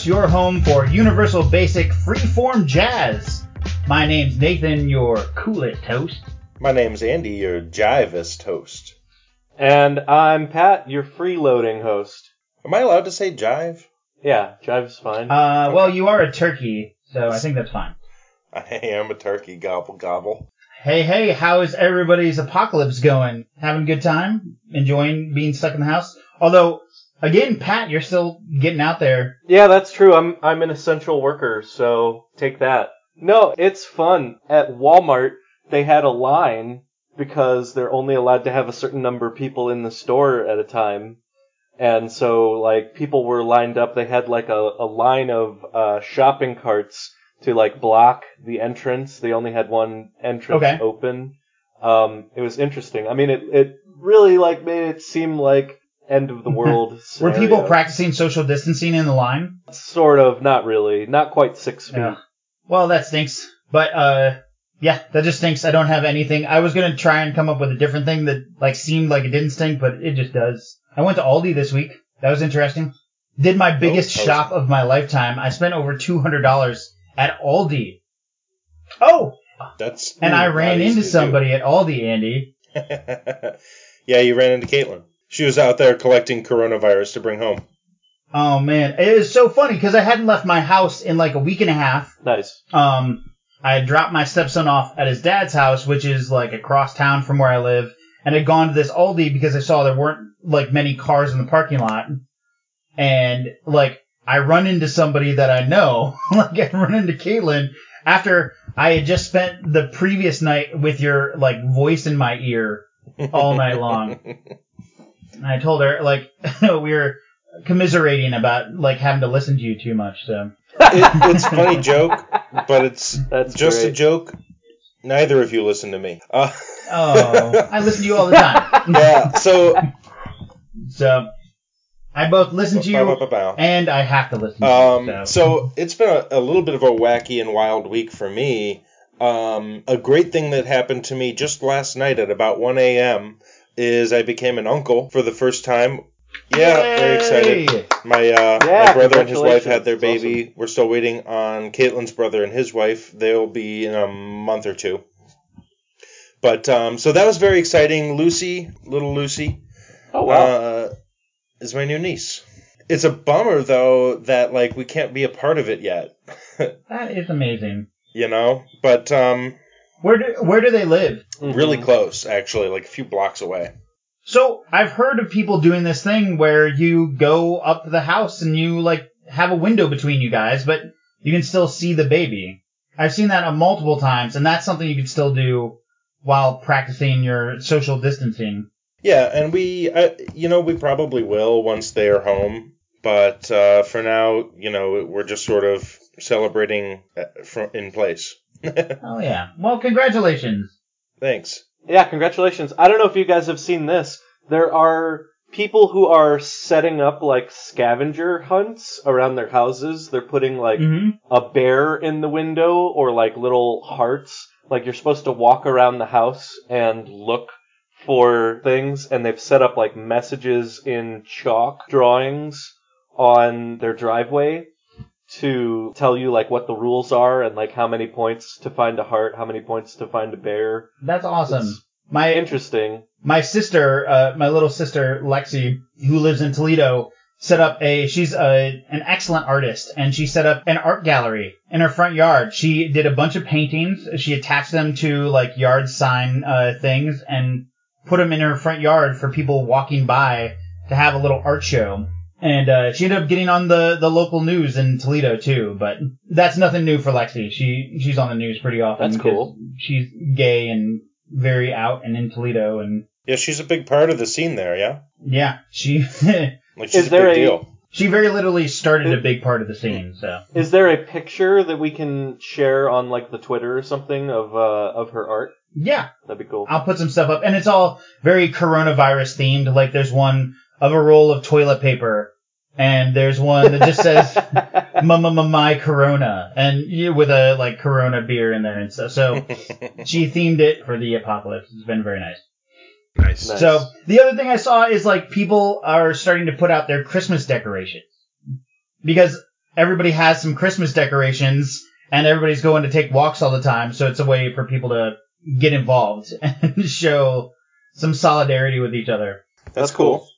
course, your home for universal basic freeform jazz. My name's Nathan, your cool it toast. My name's Andy, your jivest host. And I'm Pat, your freeloading host. Am I allowed to say jive? Yeah, jive's fine. Uh, well, you are a turkey, so I think that's fine. I am a turkey gobble gobble. Hey, hey, how is everybody's apocalypse going? Having a good time? Enjoying being stuck in the house? Although, again, Pat, you're still getting out there. yeah, that's true. I'm I'm an essential worker, so take that. No, it's fun. At Walmart, they had a line because they're only allowed to have a certain number of people in the store at a time. And so, like, people were lined up. They had, like, a, a line of uh, shopping carts to, like, block the entrance. They only had one entrance Okay. open. Um, it was interesting. I mean, it, it really, like, made it seem like end of the world. Were people practicing social distancing in the line? Sort of, not really. Not quite six feet. Yeah. Well, that stinks. But, uh, yeah, that just stinks. I don't have anything. I was gonna try and come up with a different thing that, like, seemed like it didn't stink, but it just does. I went to Aldi this week. That was interesting. Did my biggest Oh, shop of my lifetime. I spent over $200 at Aldi. Oh! That's And I ran into to do. somebody at Aldi, Andy. yeah, you ran into Caitlin. She was out there collecting coronavirus to bring home. Oh man, it was so funny because I hadn't left my house in like a week and a half. Nice. Um, I had dropped my stepson off at his dad's house, which is like across town from where I live, and had gone to this Aldi because I saw there weren't like many cars in the parking lot, and like I run into somebody that I know, like I run into Caitlin after I had just spent the previous night with your like voice in my ear all night long. And I told her like we were commiserating about like having to listen to you too much. So It, it's a funny joke, but it's That's just a joke. Neither of you listen to me. Uh, oh, I listen to you all the time. yeah, so So I both listen to you and I have to listen to Um, you. So, so it's been a, a little bit of a wacky and wild week for me. Um, a great thing that happened to me just last night at about 1 a.m. is I became an uncle for the first time. Yeah, very excited. My uh, Yeah, my brother and his wife had their baby. We're still waiting on Caitlin's brother and his wife. They'll be in a month or two. But um, so that was very exciting. Lucy, little Lucy, Oh wow. uh, is my new niece. It's a bummer though that like we can't be a part of it yet. That is amazing. you know, but um, Where do where do they live? really close actually, like a few blocks away. So I've heard of people doing this thing where you go up to the house and you like have a window between you guys, but you can still see the baby. I've seen that multiple times, and that's something you can still do while practicing your social distancing. Yeah, and we, uh, you know, we probably will once they are home. But uh, for now, you know, we're just sort of celebrating uh, in place. Oh yeah. Well, congratulations. Thanks. Yeah, congratulations. I don't know if you guys have seen this. There are people who are setting up like scavenger hunts around their houses. They're putting like hmm a bear in the window or like little hearts. Like you're supposed to walk around the house and look for things and they've set up like messages in chalk drawings on their driveway to tell you like what the rules are and like how many points to find a heart, how many points to find a bear. That's awesome. It's My Interesting. my sister, uh, my little sister Lexi, who lives in Toledo, set up a. She's a an excellent artist, and she set up an art gallery in her front yard. She did a bunch of paintings. She attached them to like yard sign uh, things and put them in her front yard for people walking by to have a little art show. And uh, she ended up getting on the, the local news in Toledo too, but that's nothing new for Lexi. She she's on the news pretty often. That's cool. She's gay and very out and in Toledo, and Yeah, she's a big part of the scene there. Yeah, yeah, she like she's Is a there big a- deal. she very literally started a big part of the scene. So Is there a picture that we can share on like the Twitter or something of uh of her art? yeah, That'd be cool. I'll put some stuff up, and it's all very coronavirus themed. Like there's one of a roll of toilet paper, and there's one that just says "Mama my Corona," and you with a like Corona beer in there and stuff. So she themed it for the apocalypse. It's been very nice. nice. Nice. So the other thing I saw is like people are starting to put out their Christmas decorations because everybody has some Christmas decorations and everybody's going to take walks all the time. So it's a way for people to get involved and show some solidarity with each other. That's cool.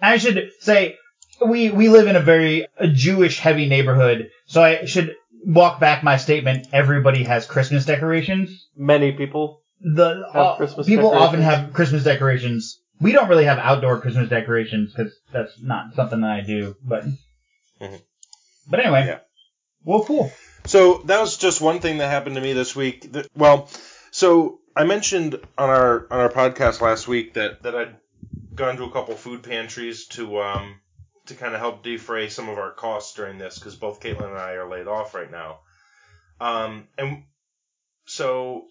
I should say we we live in a very Jewish heavy neighborhood, so I should walk back my statement. Everybody has Christmas decorations. Many people. The Have uh, people often have Christmas decorations. We don't really have outdoor Christmas decorations because that's not something that I do. But Mhm. but anyway, Yeah. well, cool. So that was just one thing that happened to me this week. Well, so I mentioned on our on our podcast last week that that I'd gone to a couple food pantries to um to kind of help defray some of our costs during this because both Caitlin and I are laid off right now. Um, and so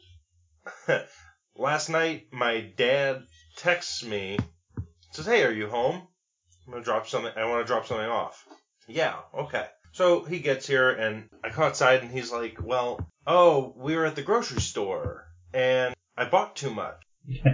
last night my dad texts me says, "Hey, are you home? I'm gonna drop something. I want to drop something off." Yeah, okay. So he gets here and I go outside and he's like, Well, oh, we were at the grocery store and I bought too much.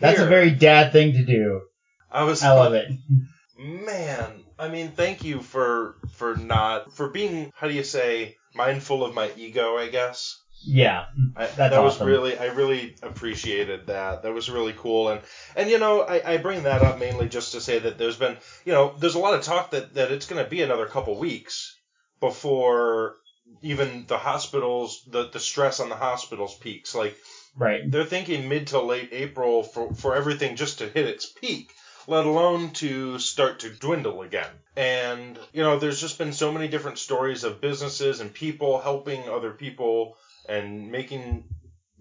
That's a very dad thing to do. I was I love it. Man, I mean, thank you for for not for being how do you say mindful of my ego, I guess. Yeah, I, that was really I really appreciated that. That was really cool and and you know I, I bring that up mainly just to say that there's been you know there's a lot of talk that that it's going to be another couple weeks before even the hospitals the the stress on the hospitals peaks like right. they're thinking mid to late April for for everything just to hit its peak let alone to start to dwindle again. And, you know, there's just been so many different stories of businesses and people helping other people and making,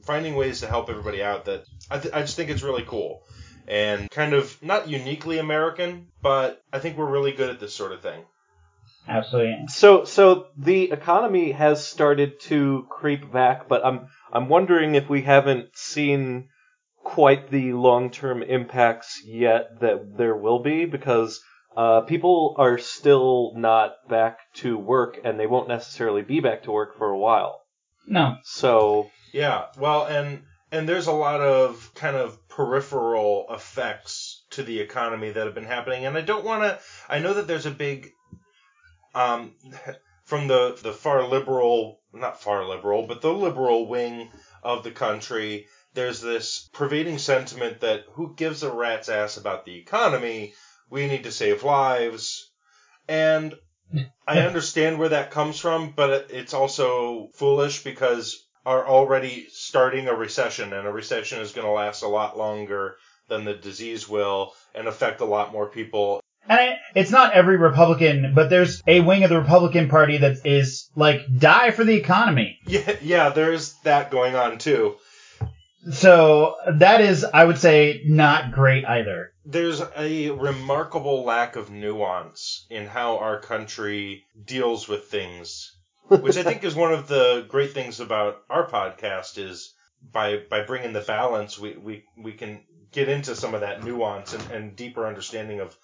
finding ways to help everybody out that I, th- I just think it's really cool. And kind of not uniquely American, but I think we're really good at this sort of thing. Absolutely. So, so the economy has started to creep back, but I'm I'm wondering if we haven't seen quite the long-term impacts yet that there will be, because uh, people are still not back to work, and they won't necessarily be back to work for a while. No. So, Yeah, well, and and there's a lot of kind of peripheral effects to the economy that have been happening, and I don't want to. I know that there's a big, um, from the the far liberal, not far liberal, but the liberal wing of the country. There's this pervading sentiment that who gives a rat's ass about the economy? We need to save lives, and I understand where that comes from, but it's also foolish because are already starting a recession, and a recession is going to last a lot longer than the disease will and affect a lot more people. And I, it's not every Republican, but there's a wing of the Republican Party that is like, die for the economy. Yeah, yeah, there's that going on too. So that is, I would say, not great either. There's a remarkable lack of nuance in how our country deals with things, which I think is one of the great things about our podcast is by by bringing the balance, we we, we can get into some of that nuance and, and deeper understanding of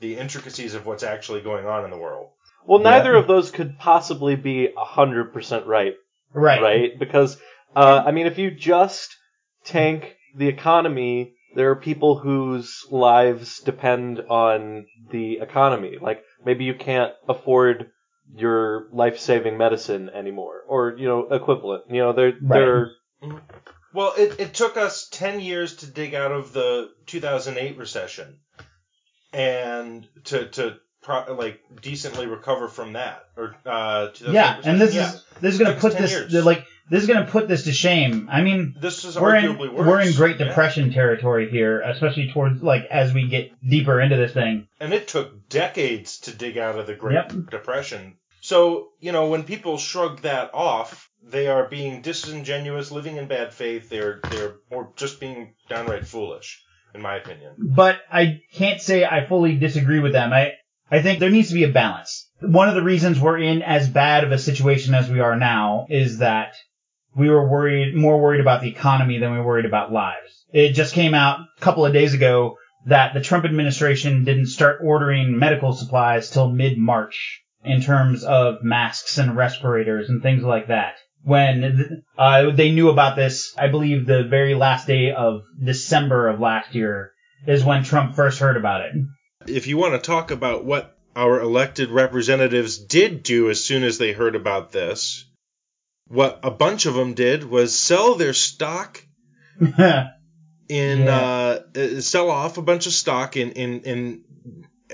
the intricacies of what's actually going on in the world. well, Yeah. neither of those could possibly be hundred percent right. Right. right? Because, uh, I mean, if you just tank the economy, there are people whose lives depend on the economy. Like, maybe you can't afford your life-saving medicine anymore, or, you know, equivalent. You know, they're, they're, Well, it, it took us 10 years to dig out of the 2008 recession and to, to pro- like decently recover from that. Or, uh, Yeah, and this recession. is this is gonna Took put this like this is gonna put this to shame. I mean, This is we're in arguably worse. we're in Great Yeah. Depression territory here, especially towards like as we get deeper into this thing. And it took decades to dig out of the Great Yep. Depression. So, you know, when people shrug that off, they are being disingenuous, living in bad faith. They're they're or just being downright foolish, in my opinion. But I can't say I fully disagree with them. I I think there needs to be a balance. One of the reasons we're in as bad of a situation as we are now is that we were worried, more worried about the economy than we worried about lives. It just came out a couple of days ago that the Trump administration didn't start ordering medical supplies till mid-March in terms of masks and respirators and things like that. When uh, they knew about this, I believe the very last day of December of last year is when Trump first heard about it. if you want to talk about what our elected representatives did do as soon as they heard about this, what a bunch of them did was sell their stock in Yeah. uh, uh, sell off a bunch of stock in, in in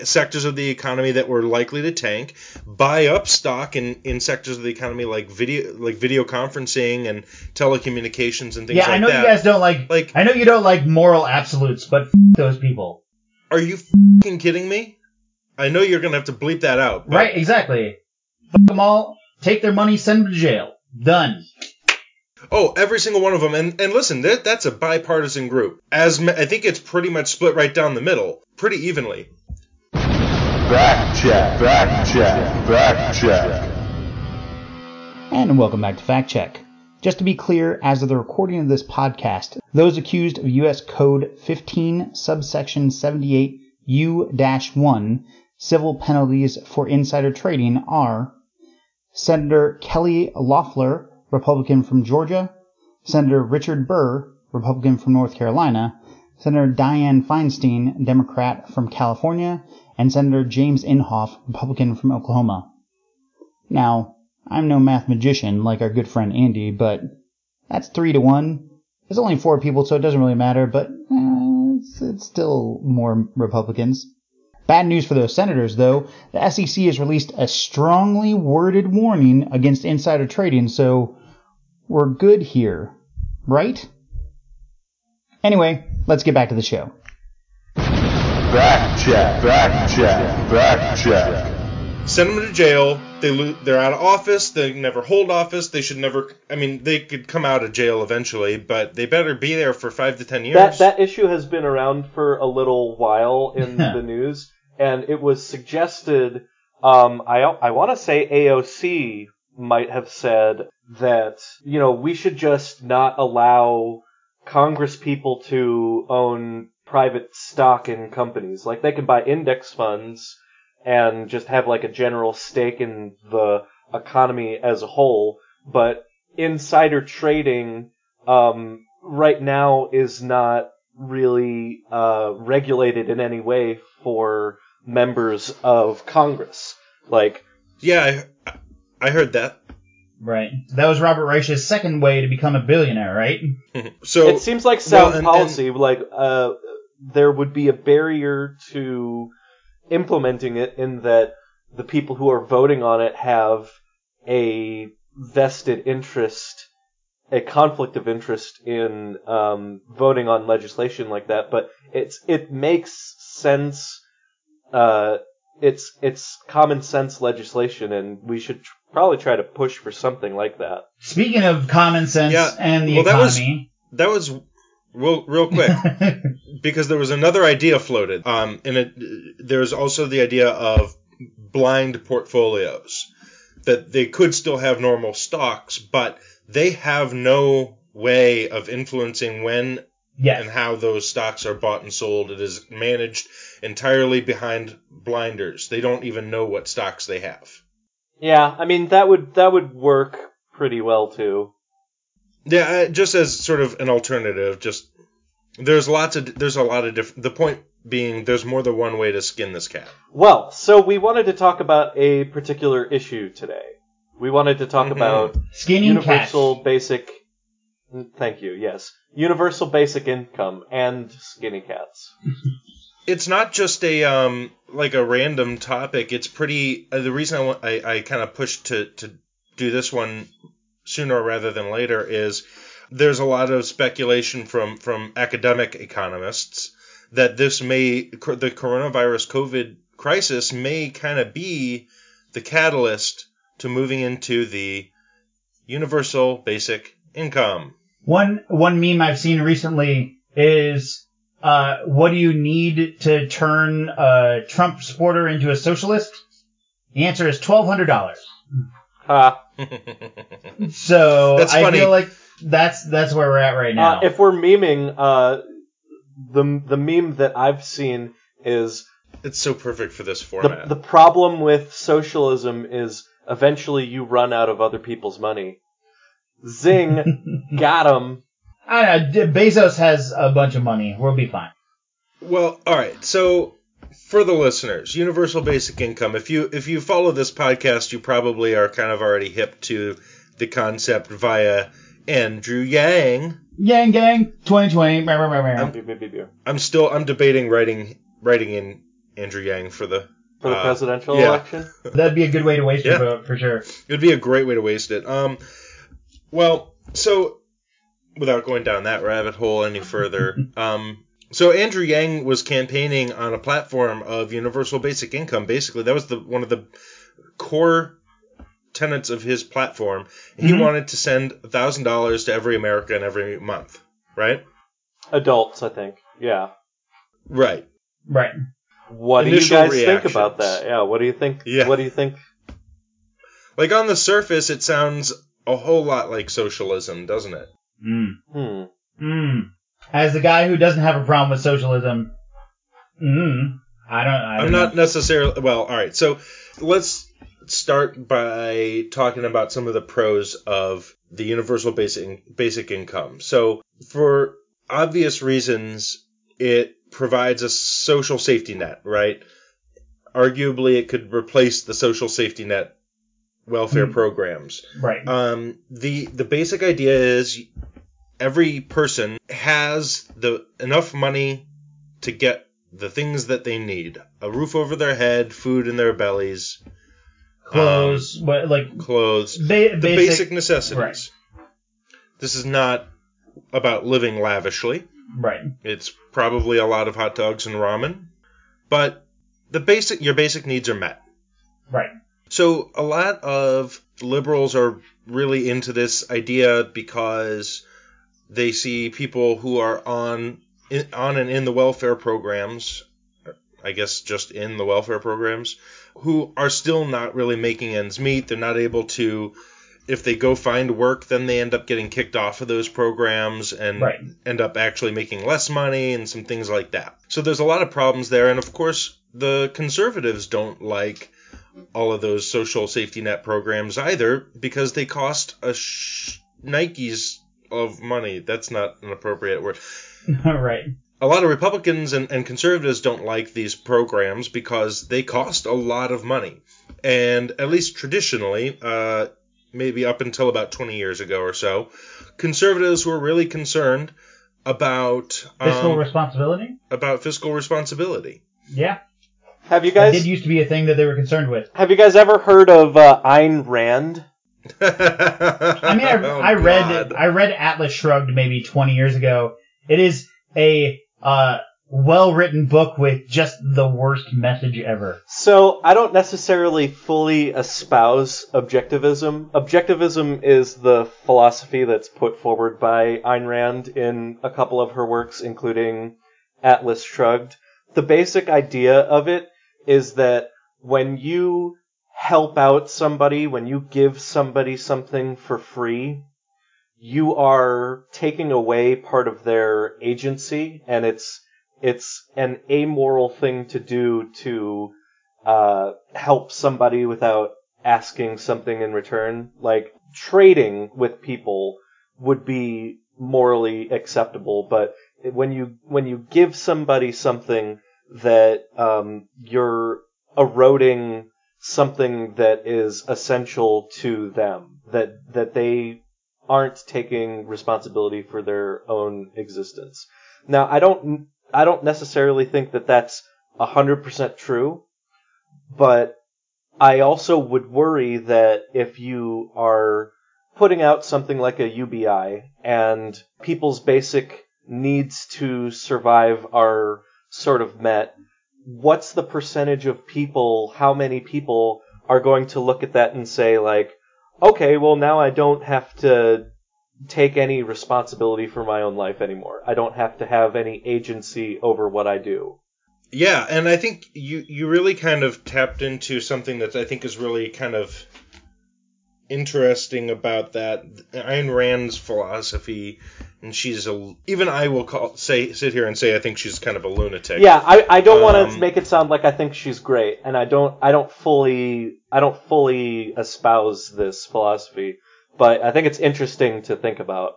sectors of the economy that were likely to tank, buy up stock in, in sectors of the economy like video like video conferencing and telecommunications and things yeah, like I know that. you guys don't like. Like- I know you don't like moral absolutes, but f- those people. Are you fing kidding me? I know you're gonna have to bleep that out. but- Right? Exactly. Fuck them all. Take their money. Send them to jail. Done. Oh, every single one of them. And and listen, that, that's a bipartisan group. As I think it's pretty much split right down the middle, pretty evenly. Fact check, fact check, fact check. And welcome back to Fact Check. Just to be clear, as of the recording of this podcast, those accused of U.S. Code 15, subsection 78 U-1, civil penalties for insider trading are Senator Kelly Loeffler, Republican from Georgia, Senator Richard Burr, Republican from North Carolina, Senator Dianne Feinstein, Democrat from California, and Senator James Inhofe, Republican from Oklahoma. Now, I'm no math magician like our good friend Andy, but that's three to one. There's only four people, so it doesn't really matter, but eh, it's, it's still more Republicans. Bad news for those senators, though. The SEC has released a strongly worded warning against insider trading, so we're good here, right? Anyway, let's get back to the show. Fact check, Back check, Back check. Send them to jail. They lo- they're out of office. They never hold office. They should never. I mean, they could come out of jail eventually, but they better be there for five to ten years. That that issue has been around for a little while in the news, and it was suggested. Um, I I want to say AOC might have said that you know we should just not allow Congress people to own private stock in companies. Like they can buy index funds and just have like a general stake in the economy as a whole, but insider trading um, right now is not really uh, regulated in any way for members of Congress. Like, yeah, I, I heard that. Right. That was Robert Reich's second way to become a billionaire, right? So it seems like sound well, and- policy. like, uh, there would be a barrier to implementing it in that the people who are voting on it have a vested interest, a conflict of interest in um, voting on legislation like that. But it's it makes sense. Uh, it's it's common sense legislation, and we should tr- probably try to push for something like that. Speaking of common sense Yeah, and the well, that was- economy. that was real real quick because there was another idea floated. Um, and it there's also the idea of blind portfolios that they could still have normal stocks, but they have no way of influencing when yes. and how those stocks are bought and sold. It is managed entirely behind blinders. They don't even know what stocks they have. Yeah, I mean that would that would work pretty well too. Yeah, uh, just as sort of an alternative, just there's lots of there's a lot of different. The point being, there's more than one way to skin this cat. Well, so we wanted to talk about a particular issue today. We wanted to talk Mhm. about Skinning universal cats. basic. Thank you. Yes, universal basic income and skinny cats. It's not just a um like a random topic. It's pretty. Uh, the reason I want I, I kind of pushed to to do this one sooner rather than later is there's a lot of speculation from from academic economists that this may the coronavirus COVID crisis may kind of be the catalyst to moving into the universal basic income. One one meme I've seen recently is uh, what do you need to turn a Trump supporter into a socialist? The answer is twelve hundred dollars. Ha. So That's I funny. feel like that's that's where we're at right now. Uh, if we're memeing, uh, the the meme that I've seen is it's so perfect for this format. the problem with socialism is eventually you run out of other people's money. Zing, got him. I know, Bezos has a bunch of money. We'll be fine. Well, all right. So for the listeners, universal basic income. If you if you follow this podcast, you probably are kind of already hip to the concept via Andrew Yang. Yang Gang 2020. Meow, meow, meow, meow. Beep, beep, beep, beep. I'm still I'm debating writing writing in Andrew Yang for the For the uh, presidential yeah. election? That'd be a good way to waste Yeah. your vote for sure. It would be a great way to waste it. Um, well, so without going down that rabbit hole any further, um, so Andrew Yang was campaigning on a platform of universal basic income. Basically, that was the one of the core tenets of his platform. He Mhm. wanted to send thousand dollars to every American every month, right? Adults, I think. Yeah. Right. Right. What Initial do you guys think about that? Yeah. What do you think? Yeah. What do you think? Like on the surface, it sounds a whole lot like socialism, doesn't it? Mm. Hmm. Mm. As the guy who doesn't have a problem with socialism, mm, I don't. I I'm not necessarily well. All right, so let's start by talking about some of the pros of the universal basic basic income. So, for obvious reasons, it provides a social safety net, right? Arguably, it could replace the social safety net welfare Hmm. programs. Right. Um, the the basic idea is every person has the enough money to get the things that they need: a roof over their head, food in their bellies, um, Clothes, what like clothes, ba- the basic, basic, necessities. right. This is not about living lavishly. Right. It's probably a lot of hot dogs and ramen, but the basic your basic needs are met. Right. So a lot of liberals are really into this idea because they see people who are on in, on and in the welfare programs, I guess just in the welfare programs, who are still not really making ends meet. They're not able to if they go find work, then they end up getting kicked off of those programs and Right. end up actually making less money and some things like that. So there's a lot of problems there, and of course the conservatives don't like all of those social safety net programs either because they cost a sh- Nikes of money. That's not an appropriate word. All right. A lot of Republicans and, and conservatives don't like these programs because they cost a lot of money. And at least traditionally, uh, maybe up until about 20 years ago or so, conservatives were really concerned about Fiscal um, responsibility. about fiscal responsibility. Yeah. Have you That guys did used to be a thing that they were concerned with. have you guys ever heard of uh, Ayn Rand? I mean, I, Oh, I read God. I read Atlas Shrugged maybe 20 years ago. It is a uh, well written book with just the worst message ever. So I don't necessarily fully espouse objectivism. Objectivism is the philosophy that's put forward by Ayn Rand in a couple of her works, including Atlas Shrugged. The basic idea of it is that when you help out somebody, when you give somebody something for free, you are taking away part of their agency, and it's it's an amoral thing to do to uh, help somebody without asking something in return. Like trading with people would be morally acceptable, but when you when you give somebody something that um, you're eroding something that is essential to them, that that they aren't taking responsibility for their own existence. Now, I don't I don't necessarily think that that's 100% true, but I also would worry that if you are putting out something like a UBI and people's basic needs to survive are sort of met, what's the percentage of people, how many people are going to look at that and say like, okay, well now I don't have to take any responsibility for my own life anymore. I don't have to have any agency over what I do. Yeah, and I think you you really kind of tapped into something that I think is really kind of interesting about that Ayn Rand's philosophy, and she's a even I will call say sit here and say I think she's kind of a lunatic. Yeah, I, I don't want to Um, make it sound like I think she's great, and I don't I don't fully I don't fully espouse this philosophy, but I think it's interesting to think about.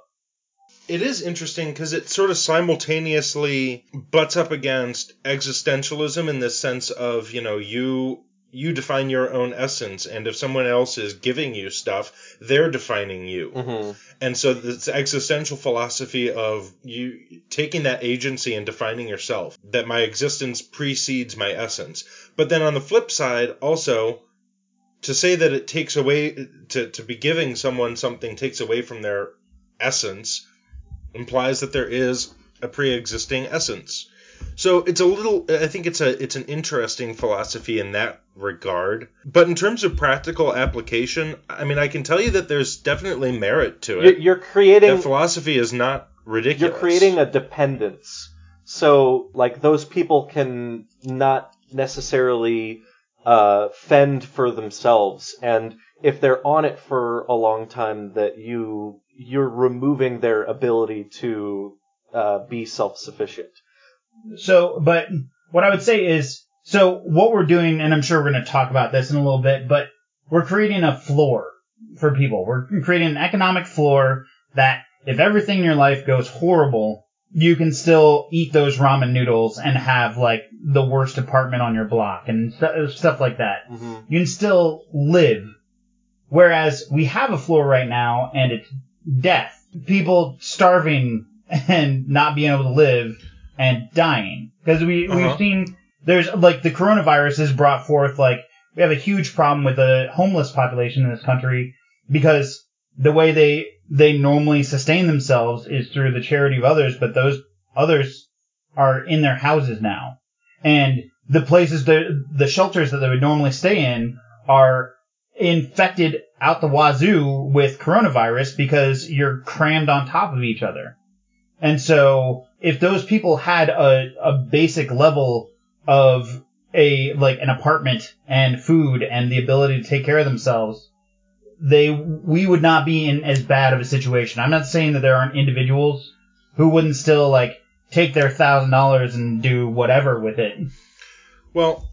it is interesting because it sort of simultaneously butts up against existentialism in the sense of you know you you define your own essence and if someone else is giving you stuff they're defining you. Hmm and so this existential philosophy of you taking that agency and defining yourself that my existence precedes my essence. But then on the flip side also to say that it takes away to, to be giving someone something takes away from their essence implies that there is a pre-existing essence. So it's a little i think it's a it's an interesting philosophy in that regard but in terms of practical application i mean i can tell you that there's definitely merit to You're, it you're creating that philosophy is not ridiculous you're creating a dependence. So like those people can not necessarily uh, fend for themselves, and if they're on it for a long time, that you you're removing their ability to uh, be self sufficient. So, but what I would say is, so what we're doing, and I'm sure we're going to talk about this in a little bit, but we're creating a floor for people. We're creating an economic floor that if everything in your life goes horrible, you can still eat those ramen noodles and have like the worst apartment on your block and st- stuff like that. Mm-hmm. You can still live. Whereas we have a floor right now and it's death. People starving and not being able to live and dying. Because we, Uh-huh. we've seen, there's like the coronavirus has brought forth like, we have a huge problem with the homeless population in this country because the way they, they normally sustain themselves is through the charity of others, but those others are in their houses now. And the places, the, the shelters that they would normally stay in are infected out the wazoo with coronavirus because you're crammed on top of each other. And so if those people had a, a basic level of a, like an apartment and food and the ability to take care of themselves, they, we would not be in as bad of a situation. I'm not saying that there aren't individuals who wouldn't still like take their thousand dollars and do whatever with it. Well,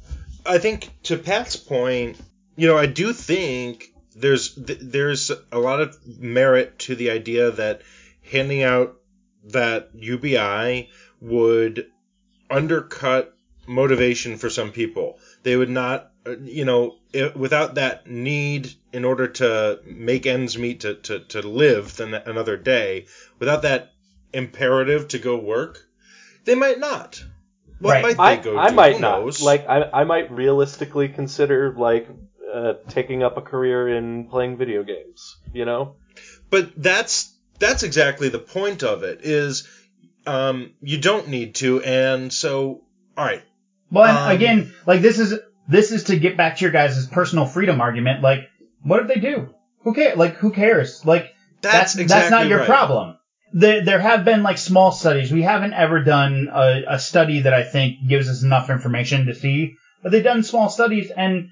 I think to Pat's point, you know, I do think there's th- there's a lot of merit to the idea that handing out that UBI would undercut motivation for some people. They would not, uh, you know, i without that need in order to make ends meet to, to, to live then another day, without that imperative to go work, they might not. What Right. might they I, go I do? might Who not. knows? Like I, I might realistically consider like uh, taking up a career in playing video games. You know. but that's that's exactly the point of it is um, you don't need to and so all right Well, and Um, again, like this is this is to get back to your guys' personal freedom argument. Like, what if they do? Who cares? Like, who cares? Like, that's, that's exactly that's not your right. problem. There, there have been like small studies. We haven't ever done a, a study that I think gives us enough information to see, but they've done small studies and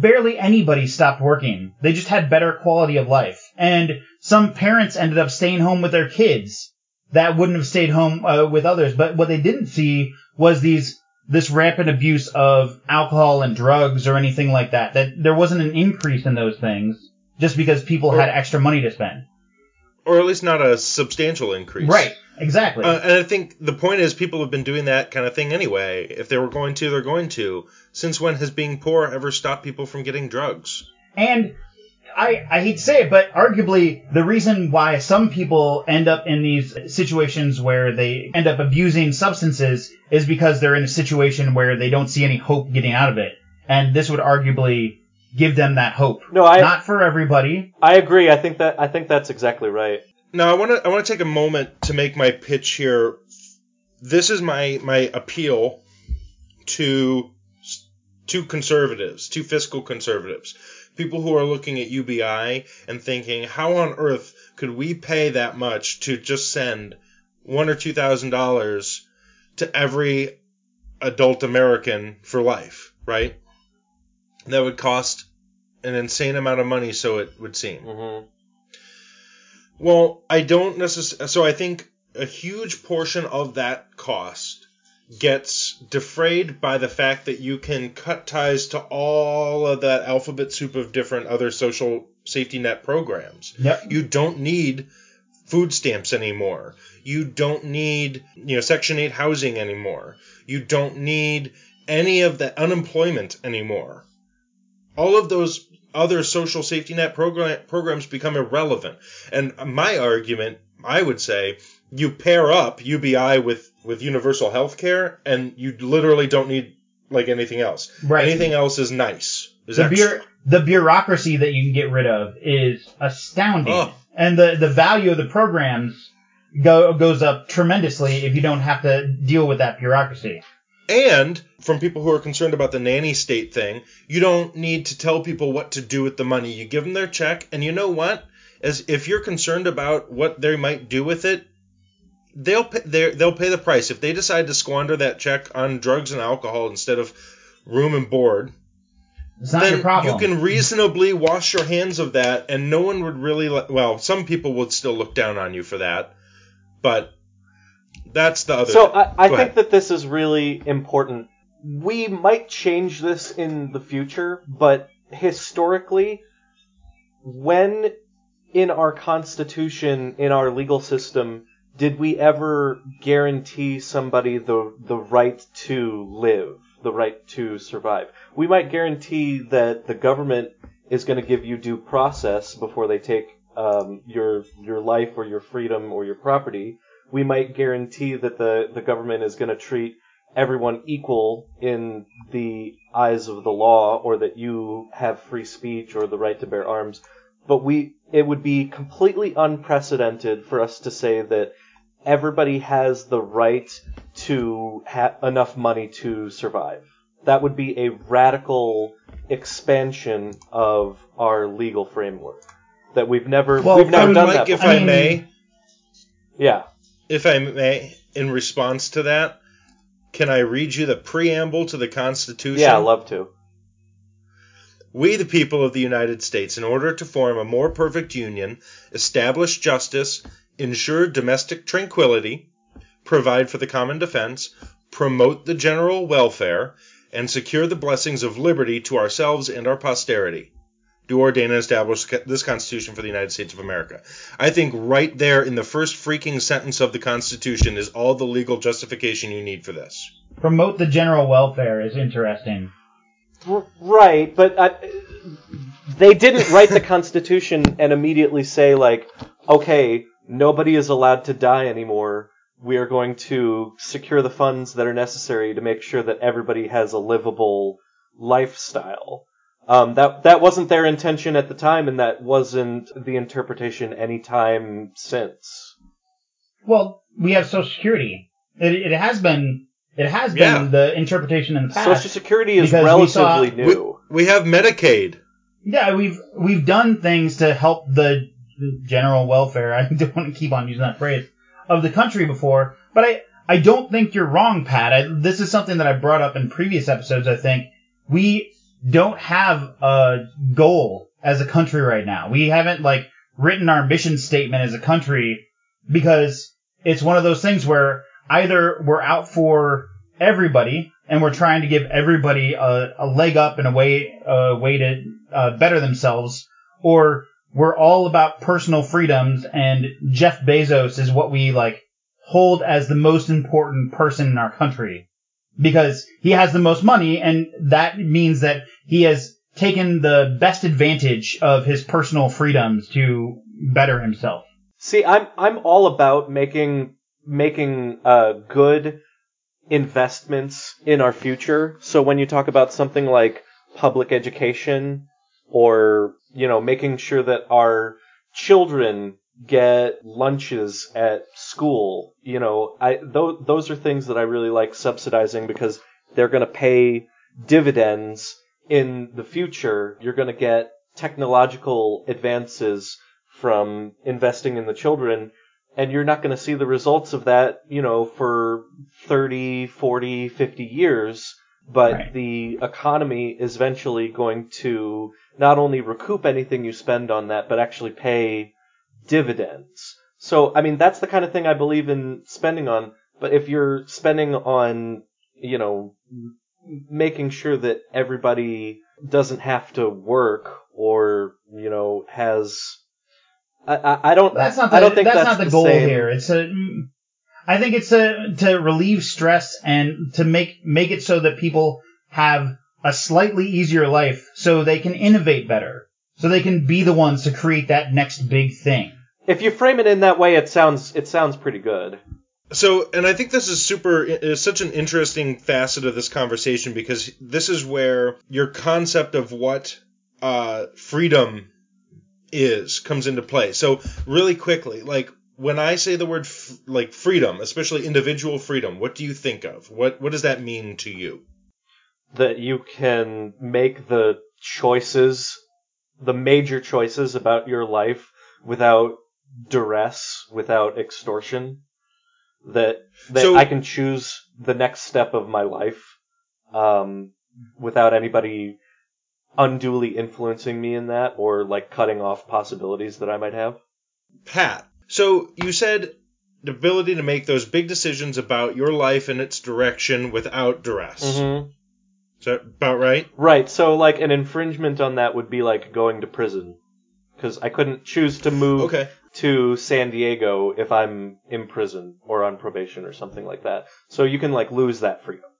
barely anybody stopped working. They just had better quality of life. And some parents ended up staying home with their kids that wouldn't have stayed home uh, with others. But what they didn't see was these this rampant abuse of alcohol and drugs or anything like that. That there wasn't an increase in those things just because people Or- had extra money to spend. or at least not a substantial increase Right. Exactly. uh, and I think the point is people have been doing that kind of thing anyway. If they were going to, they're going to. Since when has being poor ever stopped people from getting drugs? And I, I hate to say it, but arguably the reason why some people end up in these situations where they end up abusing substances is because they're in a situation where they don't see any hope getting out of it. And this would arguably give them that hope. No, I Not for everybody. I agree. I think that I think that's exactly right. Now I want to I want to take a moment to make my pitch here. This is my my appeal to to conservatives, to fiscal conservatives, people who are looking at UBI and thinking, how on earth could we pay that much to just send one or two thousand dollars to every adult American for life, right? That would cost an insane amount of money, so it would seem. hmm Well, I don't necessarily. So I think a huge portion of that cost gets defrayed by the fact that you can cut ties to all of that alphabet soup of different other social safety net programs. Yep. You don't need food stamps anymore. You don't need, you know, Section 8 housing anymore. You don't need any of the unemployment anymore. All of those other social safety net program, programs become irrelevant. And my argument, I would say, you pair up UBI with, with universal health care and you literally don't need like anything else. Right. Anything else is nice. Is the, bureau- the bureaucracy that you can get rid of is astounding, Oh. and the the value of the programs go goes up tremendously if you don't have to deal with that bureaucracy. And from people who are concerned about the nanny state thing, you don't need to tell people what to do with the money. You give them their check, and you know what? As if you're concerned about what they might do with it, they'll pay, they're- they'll pay the price. If they decide to squander that check on drugs and alcohol instead of room and board, It's not then your problem. you can reasonably wash your hands of that, and no one would really. Let, well, some people would still look down on you for that, but that's the other. So thing. I, I think ahead. that this is really important. We might change this in the future, but historically, when in our constitution, in our legal system, did we ever guarantee somebody the the right to live, the right to survive? We might guarantee that the government is going to give you due process before they take um, your your life or your freedom or your property. We might guarantee that the the government is going to treat everyone equal in the eyes of the law, or that you have free speech or the right to bear arms. But we it would be completely unprecedented for us to say that everybody has the right to have enough money to survive. That would be a radical expansion of our legal framework that we've never Well, we've never I would done Mike, that. if. I I, mean- may, yeah. if I may, in response to that, can I read you the preamble to the Constitution? Yeah, I love to. We, the people of the United States, in order to form a more perfect union, establish justice, ensure domestic tranquility, provide for the common defense, promote the general welfare, and secure the blessings of liberty to ourselves and our posterity. Do ordain and establish this Constitution for the United States of America. I think right there in the first freaking sentence of the Constitution is all the legal justification you need for this. Promote the general welfare is interesting. Right, but uh, they didn't write the Constitution and immediately say like, okay, nobody is allowed to die anymore. We are going to secure the funds that are necessary to make sure that everybody has a livable lifestyle. Um, that that wasn't their intention at the time, and that wasn't the interpretation any time since. Well, we have Social Security. It, it has been it has been Yeah. the interpretation in the past. Social Security is because we saw- relatively new. We have Medicaid. Yeah, we've we've done things to help the the general welfare. I don't want to keep on using that phrase of the country before, but I I don't think you're wrong, Pat. I, this is something that I brought up in previous episodes. I think we don't have a goal as a country right now. We haven't like written our mission statement as a country because it's one of those things where either we're out for everybody and we're trying to give everybody a, a leg up and a way a way to uh, better themselves, or we're all about personal freedoms and Jeff Bezos is what we like hold as the most important person in our country because he has the most money and that means that he has taken the best advantage of his personal freedoms to better himself. See, I'm I'm all about making making uh, good investments in our future. So when you talk about something like public education or you know making sure that our children get lunches at school, you know, I th- those are things that I really like subsidizing because they're going to pay dividends in the future. You're going to get technological advances from investing in the children and you're not going to see the results of that, you know, for 30, 40, 50 years, but Right. the economy is eventually going to not only recoup anything you spend on that, but actually pay dividends. So, I mean, that's the kind of thing I believe in spending on, but if you're spending on, you know, making sure that everybody doesn't have to work or, you know, has I, I, I don't. That's not the, I don't think that's, that's, not the, goal same. here. It's a I think it's a to relieve stress and to make make it so that people have a slightly easier life so they can innovate better. So they can be the ones to create that next big thing. If you frame it in that way, it sounds it sounds pretty good. So, and I think this is super, is such an interesting facet of this conversation because this is where your concept of what uh, freedom is comes into play. So, really quickly, like when I say the word f- like freedom, especially individual freedom, what do you think of? What what does that mean to you? That you can make the choices, the major choices about your life without duress, without extortion. That that So- I can choose the next step of my life um, without anybody unduly influencing me in that or like cutting off possibilities that I might have. Pat. So you said the ability to make those big decisions about your life and its direction without duress. Mm-hmm. Is that about right? Right. So like an infringement on that would be like going to prison because I couldn't choose to move Okay. to San Diego if I'm in prison or on probation or something like that. So you can like lose that freedom.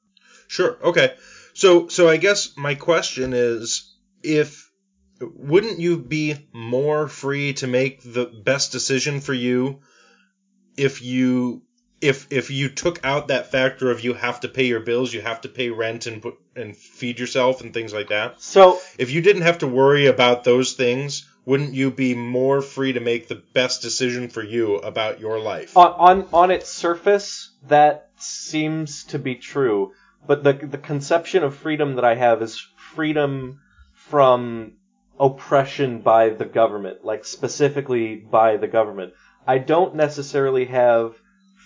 Sure. Okay. So so I guess my question is if wouldn't you be more free to make the best decision for you if you if if you took out that factor of you have to pay your bills, you have to pay rent and put and feed yourself and things like that. So If you didn't have to worry about those things, wouldn't you be more free to make the best decision for you about your life? on on, on its surface, that seems to be true. But the the conception of freedom that I have is freedom from oppression by the government, like specifically by the government. I don't necessarily have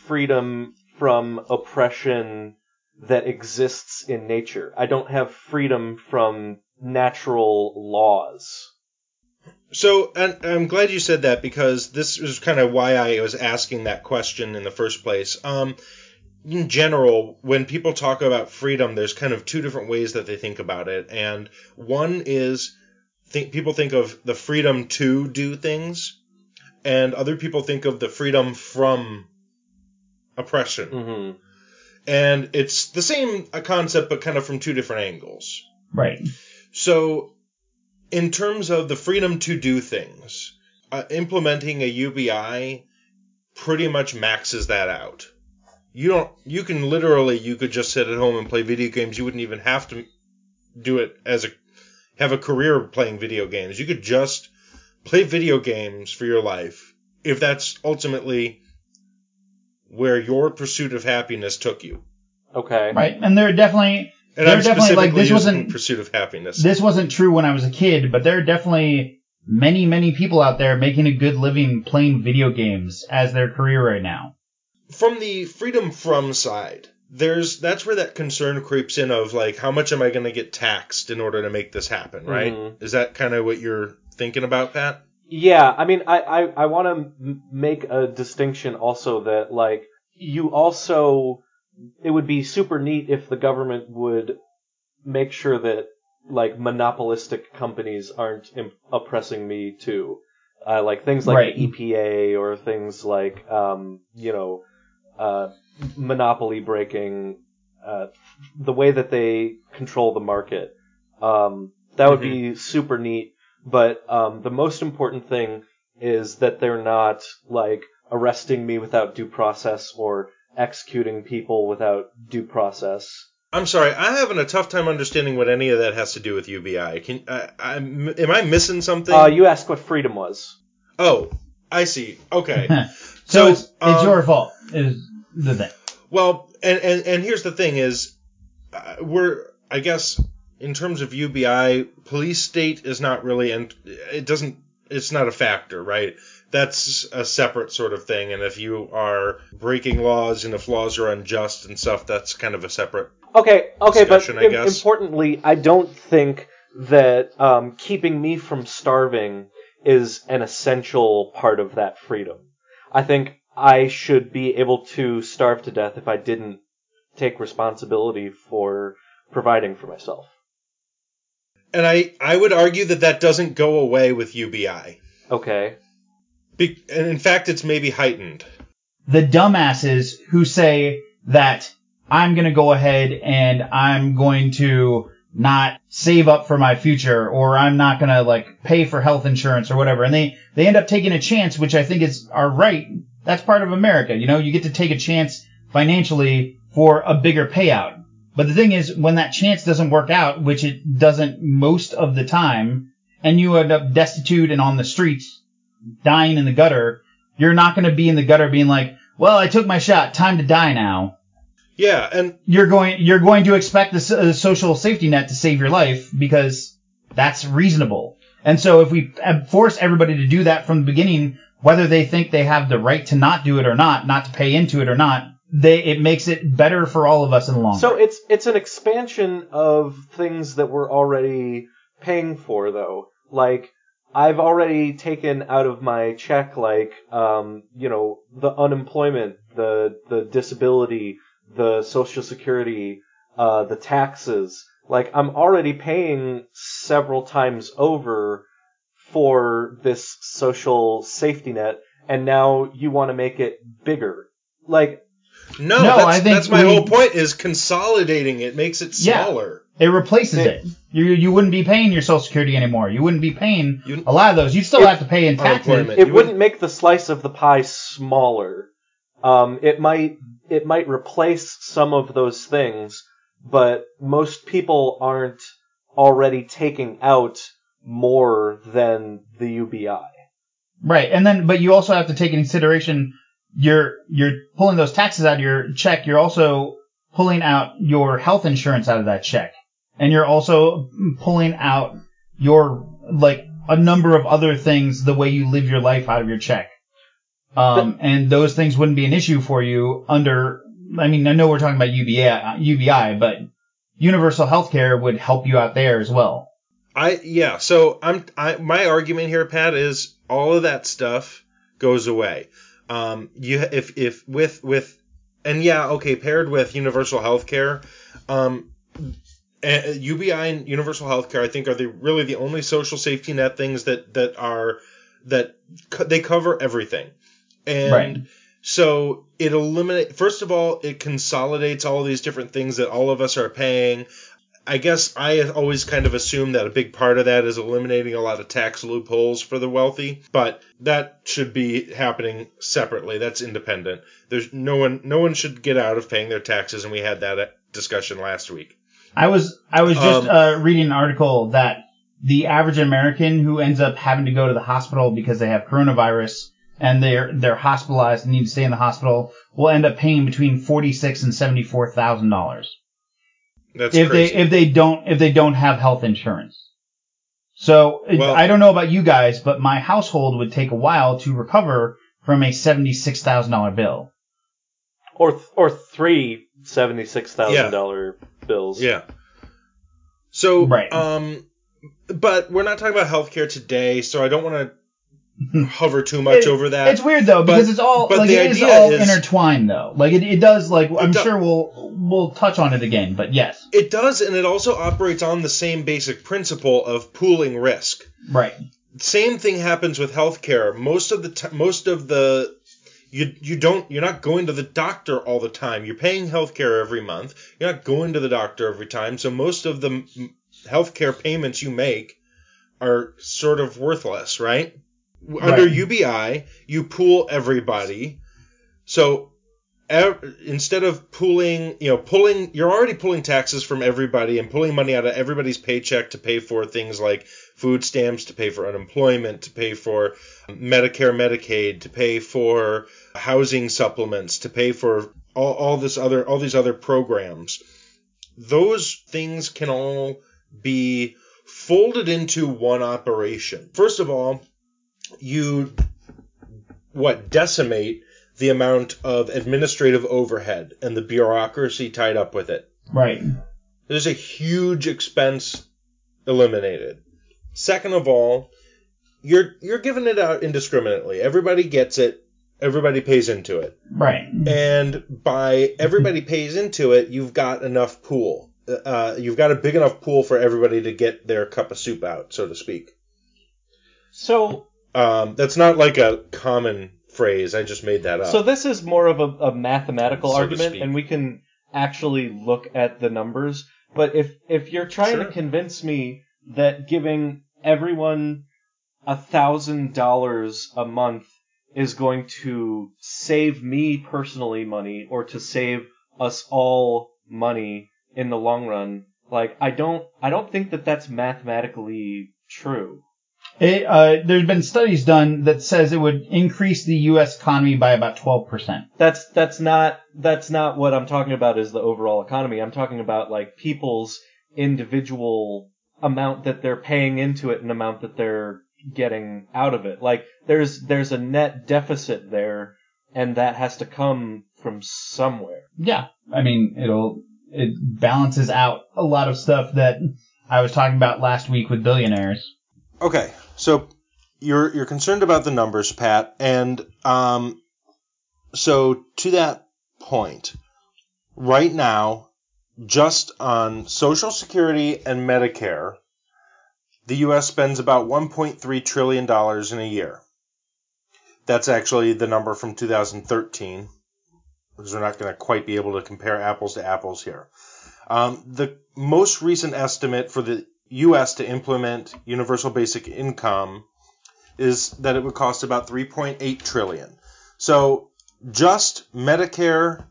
freedom from oppression that exists in nature. I don't have freedom from natural laws. So, and I'm glad you said that because this is kind of why I was asking that question in the first place. Um, in general, when people talk about freedom, there's kind of two different ways that they think about it, and one is think people think of the freedom to do things, and other people think of the freedom from oppression. hmm And it's the same concept, but kind of from two different angles. Right. So, in terms of the freedom to do things, uh, implementing a UBI pretty much maxes that out. You don't. You can literally. You could just sit at home and play video games. You wouldn't even have to do it as a have a career playing video games. You could just play video games for your life if that's ultimately where your pursuit of happiness took you. Okay. Right. And there are definitely And They're I'm definitely, like, specifically this using wasn't- pursuit of happiness. this wasn't true when I was a kid, but there are definitely many, many people out there making a good living playing video games as their career right now. from the freedom from side, there's that's where that concern creeps in of like how much am I going to get taxed in order to make this happen, right? Mhm. Is that kind of what you're thinking about, Pat? Yeah, I mean, I, I, I want to m- make a distinction also that, like, you also, it would be super neat if the government would make sure that, like, monopolistic companies aren't imp- oppressing me too. Uh, like things like Right. the EPA or things like, um, you know, uh, monopoly breaking, uh, the way that they control the market. Um, that would be super neat. But um, the most important thing is that they're not like arresting me without due process or executing people without due process. I'm sorry, I'm having a tough time understanding what any of that has to do with UBI. Can I, I'm, am I missing something? Uh, you asked what freedom was. oh, I see. Okay. So, So, it's, it's um, your fault is the thing. Well, and, and and here's the thing is, uh, we're I guess in terms of UBI, police state is not really and it doesn't it's not a factor, right? That's a separate sort of thing, and if you are breaking laws and if laws are unjust and stuff, that's kind of a separate. Okay, okay, but I im- guess. importantly, I don't think that um, keeping me from starving is an essential part of that freedom. I think I should be able to starve to death if I didn't take responsibility for providing for myself. And I I would argue that that doesn't go away with UBI. Okay. Be- and in fact, it's maybe heightened. the dumbasses who say that I'm going to go ahead and I'm going to not save up for my future or I'm not going to like pay for health insurance or whatever. And they, they end up taking a chance, which I think is our right. That's part of America. You know, you get to take a chance financially for a bigger payout. But the thing is, when that chance doesn't work out, which it doesn't most of the time, and you end up destitute and on the streets, dying in the gutter, you're not going to be in the gutter being like, well, I took my shot, time to die now. Yeah, and You're going, you're going to expect the uh, social safety net to save your life because that's reasonable. And so if we uh, force everybody to do that from the beginning, whether they think they have the right to not do it or not, not to pay into it or not, they, it makes it better for all of us in the long So run. it's it's an expansion of things that we're already paying for, though. Like I've already taken out of my check, like um, you know, the unemployment, the the disability, the social security, uh, the taxes. Like I'm already paying several times over for this social safety net, and now you want to make it bigger. Like no, No, that's, I think that's my we- whole point. Is consolidating it makes it Yeah. smaller. It replaces It- it. You you wouldn't be paying your social security anymore. You wouldn't be paying You- a lot of those. You'd still It- have to pay in taxes. Unemployment. it wouldn't make the slice of the pie smaller. Um, it might it might replace some of those things, but most people aren't already taking out more than the UBI. Right, and then but you also have to take into consideration you're you're pulling those taxes out of your check. You're also pulling out your health insurance out of that check, and you're also pulling out your like a number of other things the way you live your life out of your check. Um, and those things wouldn't be an issue for you under. I mean, I know we're talking about UBI, UBI, but universal healthcare would help you out there as well. I yeah. So I'm I my argument here, Pat, is all of that stuff goes away. Um, you if if with with and yeah, okay, paired with universal health care, um, UBI and universal health care, I think are the really the only social safety net things that that are that co- they cover everything, and Right. so it eliminate first of all it consolidates all these different things that all of us are paying. I guess I always kind of assume that a big part of that is eliminating a lot of tax loopholes for the wealthy, but that should be happening separately. That's independent. There's no one no one should get out of paying their taxes and we had that discussion last week. I was I was just Um, uh, reading an article that the average American who ends up having to go to the hospital because they have coronavirus and they're they're hospitalized and need to stay in the hospital will end up paying between forty six and seventy four thousand dollars That's if crazy. they if they don't if they don't have health insurance. So Well- I don't know about you guys, but my household would take a while to recover from a seventy six thousand dollar bill. Or th- or three seventy six thousand dollar bills. yeah. So Right. um but we're not talking about healthcare today, so I don't want to hover too much It- over that. It's weird though But- because it's all but like the it is all is- intertwined though. Like it, it does like I'm do- sure we'll we'll touch on it again, but yes, It does, and it also operates on the same basic principle of pooling risk. right, Same thing happens with healthcare. Most of the t- most of the you you don't you're not going to the doctor all the time. You're paying healthcare every month. You're not going to the doctor every time. So most of the m- healthcare payments you make are sort of worthless, right? Under Right. UBI, you pool everybody. So ev- instead of pooling, you know, pulling, you're already pulling taxes from everybody and pulling money out of everybody's paycheck to pay for things like food stamps, to pay for unemployment, to pay for um, Medicare, Medicaid, to pay for housing supplements, to pay for all, all this other, all these other programs. Those things can all be folded into one operation. First of all, you what decimate the amount of administrative overhead and the bureaucracy tied up with it. right, There's a huge expense eliminated. Second of all, you're you're giving it out indiscriminately. Everybody gets it. Everybody pays into it. right, And by everybody pays into it, you've got enough pool. Uh, you've got a big enough pool for everybody to get their cup of soup out, so to speak. So Um, that's not like a common phrase. I just made that up. So this is more of a, a mathematical So argument, and we can actually look at the numbers. But if if you're trying Sure. to convince me that giving everyone a thousand dollars a month is going to save me personally money, or to save us all money in the long run, like I don't I don't think that that's mathematically true. It, uh, there's been studies done that says it would increase the U.S. economy by about 12%. That's that's not that's not what I'm talking about is the overall economy. I'm talking about like people's individual amount that they're paying into it and amount that they're getting out of it. Like there's there's a net deficit there and that has to come from somewhere. Yeah. I mean, it'll, it balances out a lot of stuff that I was talking about last week with billionaires. Okay, so you're you're concerned about the numbers, Pat, and um, so to that point, right now, just on Social Security and Medicare, the U.S. spends about 1.3 trillion dollars in a year. That's actually the number from 2013, because we're not going to quite be able to compare apples to apples here. Um, the most recent estimate for the U.S. to implement universal basic income is that it would cost about 3.8 trillion. So just Medicare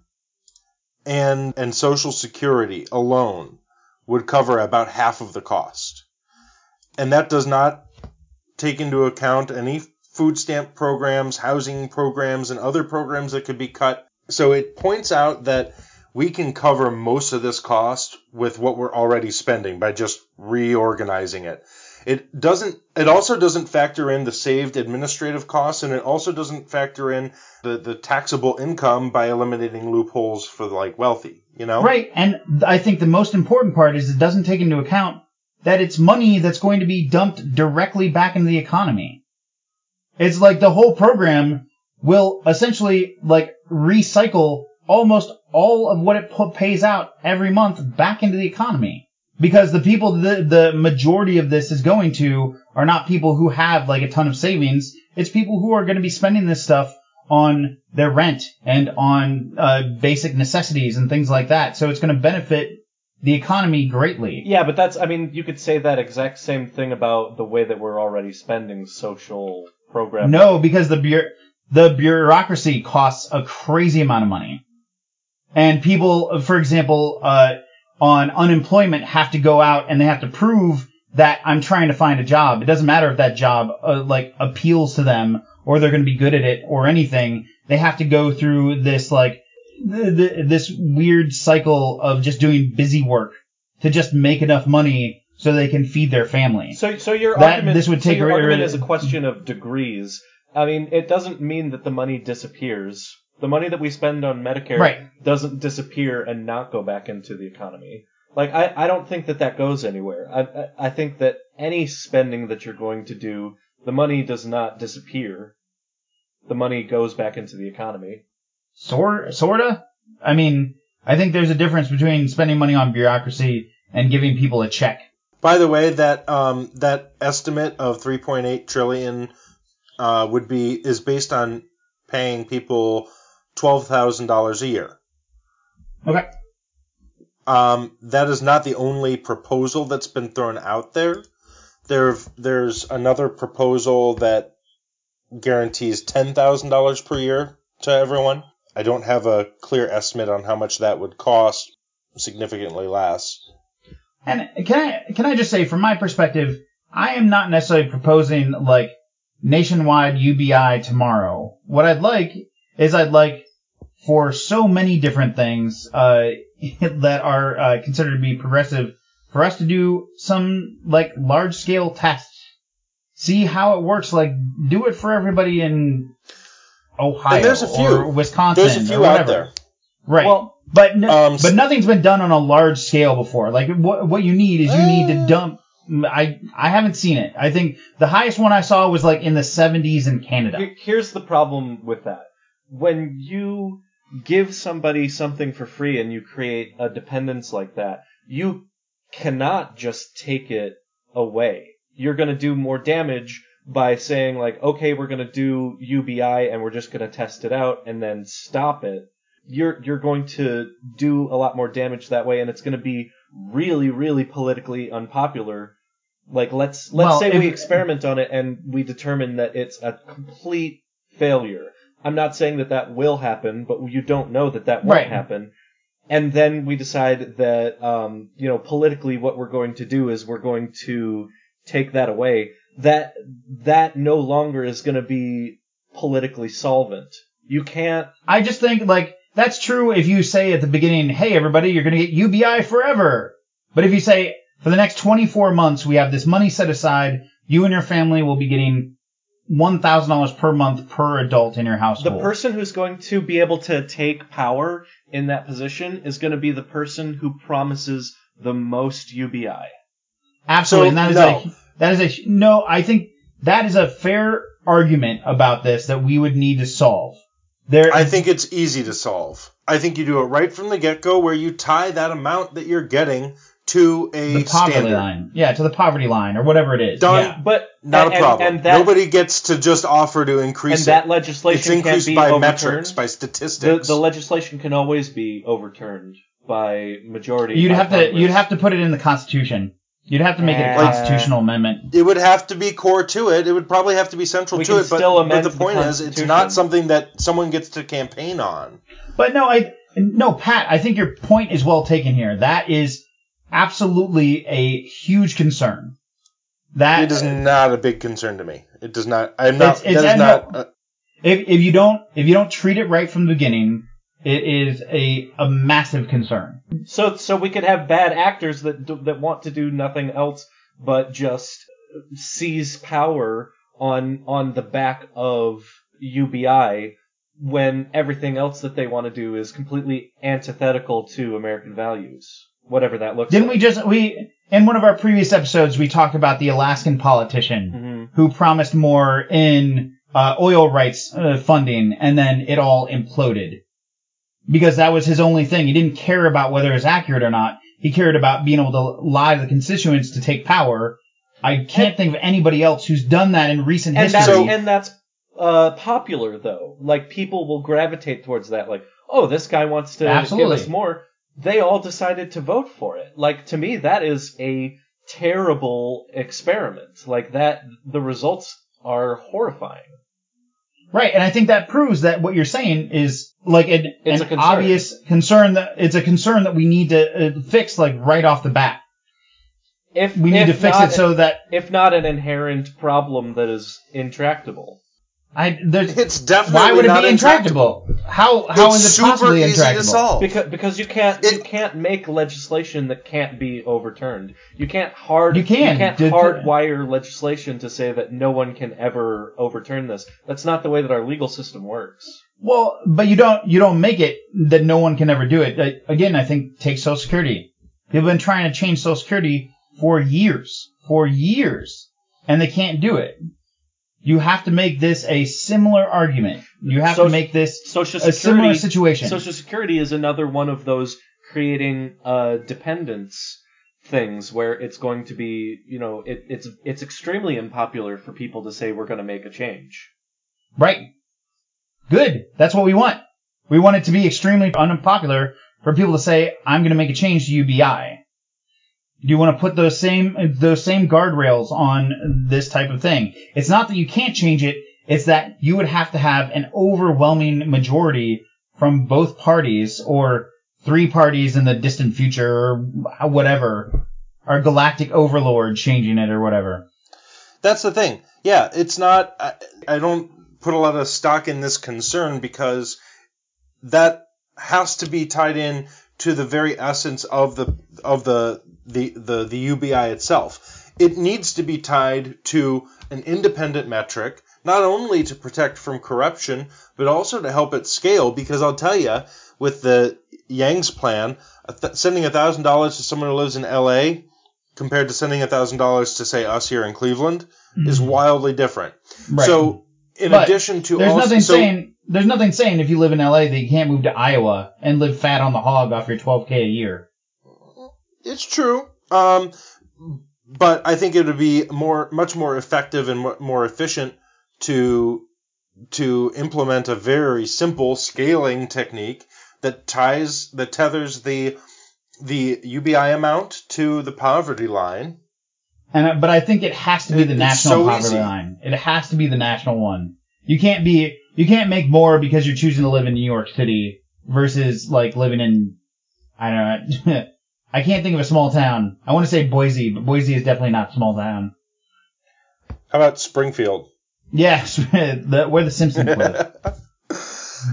and and Social Security alone would cover about half of the cost, and that does not take into account any food stamp programs, housing programs, and other programs that could be cut. So it points out that we can cover most of this cost with what we're already spending by just reorganizing it. It doesn't it also doesn't factor in the saved administrative costs and it also doesn't factor in the, the taxable income by eliminating loopholes for the like wealthy, you know? Right. And I think the most important part is it doesn't take into account that it's money that's going to be dumped directly back into the economy. It's like the whole program will essentially like recycle almost all of what it pu- pays out every month back into the economy. Because the people, the, the majority of this is going to are not people who have like a ton of savings. It's people who are going to be spending this stuff on their rent and on uh, basic necessities and things like that. So it's going to benefit the economy greatly. Yeah, but that's I mean you could say that exact same thing about the way that we're already spending social programs. No, because the bu- the bureaucracy costs a crazy amount of money, and people, for example, uh, on unemployment have to go out and they have to prove that I'm trying to find a job. It doesn't matter if that job uh, like appeals to them or they're going to be good at it or anything. They have to go through this like th- th- this weird cycle of just doing busy work to just make enough money so they can feed their family. So, so your That- argument, this would so take your rid- argument rid- is a question of degrees. I mean, it doesn't mean that the money disappears. The money that we spend on Medicare Right. doesn't disappear and not go back into the economy. Like, I, I don't think that that goes anywhere. I, I, I think that any spending that you're going to do, the money does not disappear. The money goes back into the economy. Sort, sorta. I mean, I think there's a difference between spending money on bureaucracy and giving people a check. By the way, that um, that estimate of 3.8 trillion uh, would be is based on paying people twelve thousand dollars a year. Okay. Um, that is not the only proposal that's been thrown out there. There, there's another proposal that guarantees ten thousand dollars per year to everyone. I don't have a clear estimate on how much that would cost. Significantly less. And can I can I just say, from my perspective, I am not necessarily proposing like nationwide UBI tomorrow. What I'd like is I'd like for so many different things uh, that are uh, considered to be progressive for us to do some like large scale tests, see how it works. Like do it for everybody in Ohio And there's a few. or Wisconsin There's a few or out there. Right. Well, but no, Um, but nothing's been done on a large scale before. Like what what you need is you need to Uh. dump. I I haven't seen it. I think the highest one I saw was like in the 70s in Canada. Here's the problem with that. When you give somebody something for free and you create a dependence like that, you cannot just take it away. You're going to do more damage by saying like, okay, we're going to do UBI and we're just going to test it out and then stop it, you're you're going to do a lot more damage that way, and it's going to be really, really politically unpopular. Like let's let's Well, say if- we experiment on it and we determine that it's a complete failure. I'm not saying that that will happen, but you don't know that that won't Right. happen. And then we decide that, um, you know, politically what we're going to do is we're going to take that away. That, that no longer is going to be politically solvent. You can't, I just think like that's true if you say at the beginning, "Hey everybody, you're going to get UBI forever." But if you say for the next 24 months we have this money set aside, you and your family will be getting $1,000 per month per adult in your household. the person who's going to be able to take power in that position is going to be the person who promises the most UBI. Absolutely, So, and that is no. a that is a no. I think that is a fair argument about this that we would need to solve. There, I think it's easy to solve. I think you do it right from the get go, where you tie that amount that you're getting to a the poverty standard. line, yeah, to the poverty line or whatever it is. Done. Yeah. But Not and- a problem. And, that, Nobody gets to just offer to increase and that it. legislation It's can't be by overturned. metrics, by statistics. the legislation can always be overturned by majority. You'd by have to you'd have to put it in the Constitution. You'd have to make it a Uh, constitutional amendment. it would have to be core to it. It would probably have to be central We to it. But, but amend the the point is, it's not something that someone gets to campaign on. But no, I no, Pat. I think your point is well taken here. That is absolutely a huge concern. That It is not a big concern to me. It does not. I'm not. It's- it's- that is not. know. Uh, if if you don't if you don't treat it right from the beginning, it is a a massive concern. So so we could have bad actors that do, that want to do nothing else but just seize power on on the back of UBI when everything else that they want to do is completely antithetical to American values, whatever that looks Didn't like. we just we in one of our previous episodes we talked about the Alaskan politician Mhm. who promised more in uh, oil rights uh, funding and then it all imploded because that was his only thing. He didn't care about whether it was accurate or not. He cared about being able to lie to the constituents to take power. I can't think of anybody else who's done that in recent and that's history. and that's uh, popular though. Like people will gravitate towards that. Like, oh, this guy wants to Absolutely. give us more. They all decided to vote for it. Like to me, that is a terrible experiment. Like that, the results are horrifying. Right, and I think that proves that what you're saying is like an, It's an concern. obvious concern that it's a concern that we need to uh, fix like right off the bat. If We need if to fix it so that if not an inherent problem that is intractable. I there's it's definitely why would it not be intractable? How how it's is it super possibly easy intractable? to solve. Because because you can't you can't make legislation that can't be overturned. You can't hard You can. not Did- hardwire legislation to say that no one can ever overturn this. That's not the way that our legal system works. Well, but you don't you don't make it that no one can ever do it. Like, again, I think take Social Security. People have been trying to change Social Security for years, for years, and they can't do it. You have to make this a similar argument. You have to make this Social a similar Security situation. Social Security is another one of those creating uh, dependence things where it's going to be, you know, it, it's it's extremely unpopular for people to say we're going to make a change. Right. Good. That's what we want. We want it to be extremely unpopular for people to say, I'm going to make a change to UBI. Do you want to put those same, those same guardrails on this type of thing. It's not that you can't change it. It's that you would have to have an overwhelming majority from both parties or three parties in the distant future or whatever. Our galactic overlord changing it or whatever. That's the thing. Yeah, it's not. I, I don't put a lot of stock in this concern because that has to be tied in to the very essence of the of the the the, the UBI itself. It needs to be tied to an independent metric, not only to protect from corruption, but also to help it scale. Because I'll tell you, with the Yang's plan, a sending thousand dollars to someone who lives in L.A. compared to sending thousand dollars to say us here in Cleveland mm-hmm. is wildly different. Right. So, in But addition to There's also, nothing so, saying there's nothing saying if you live in LA that you can't move to Iowa and live fat on the hog off your 12k a year. it's true. Um, but I think it would be more, much more effective and more efficient to to implement a very simple scaling technique that ties that tethers the the UBI amount to the poverty line. And uh, but I think it has to be the It's national so poverty easy. line. It has to be the national one. You can't be you can't make more because you're choosing to live in New York City versus like living in I don't know. I can't think of a small town. I want to say Boise, but Boise is definitely not a small town. How about Springfield? Yes, the, where the Simpsons live.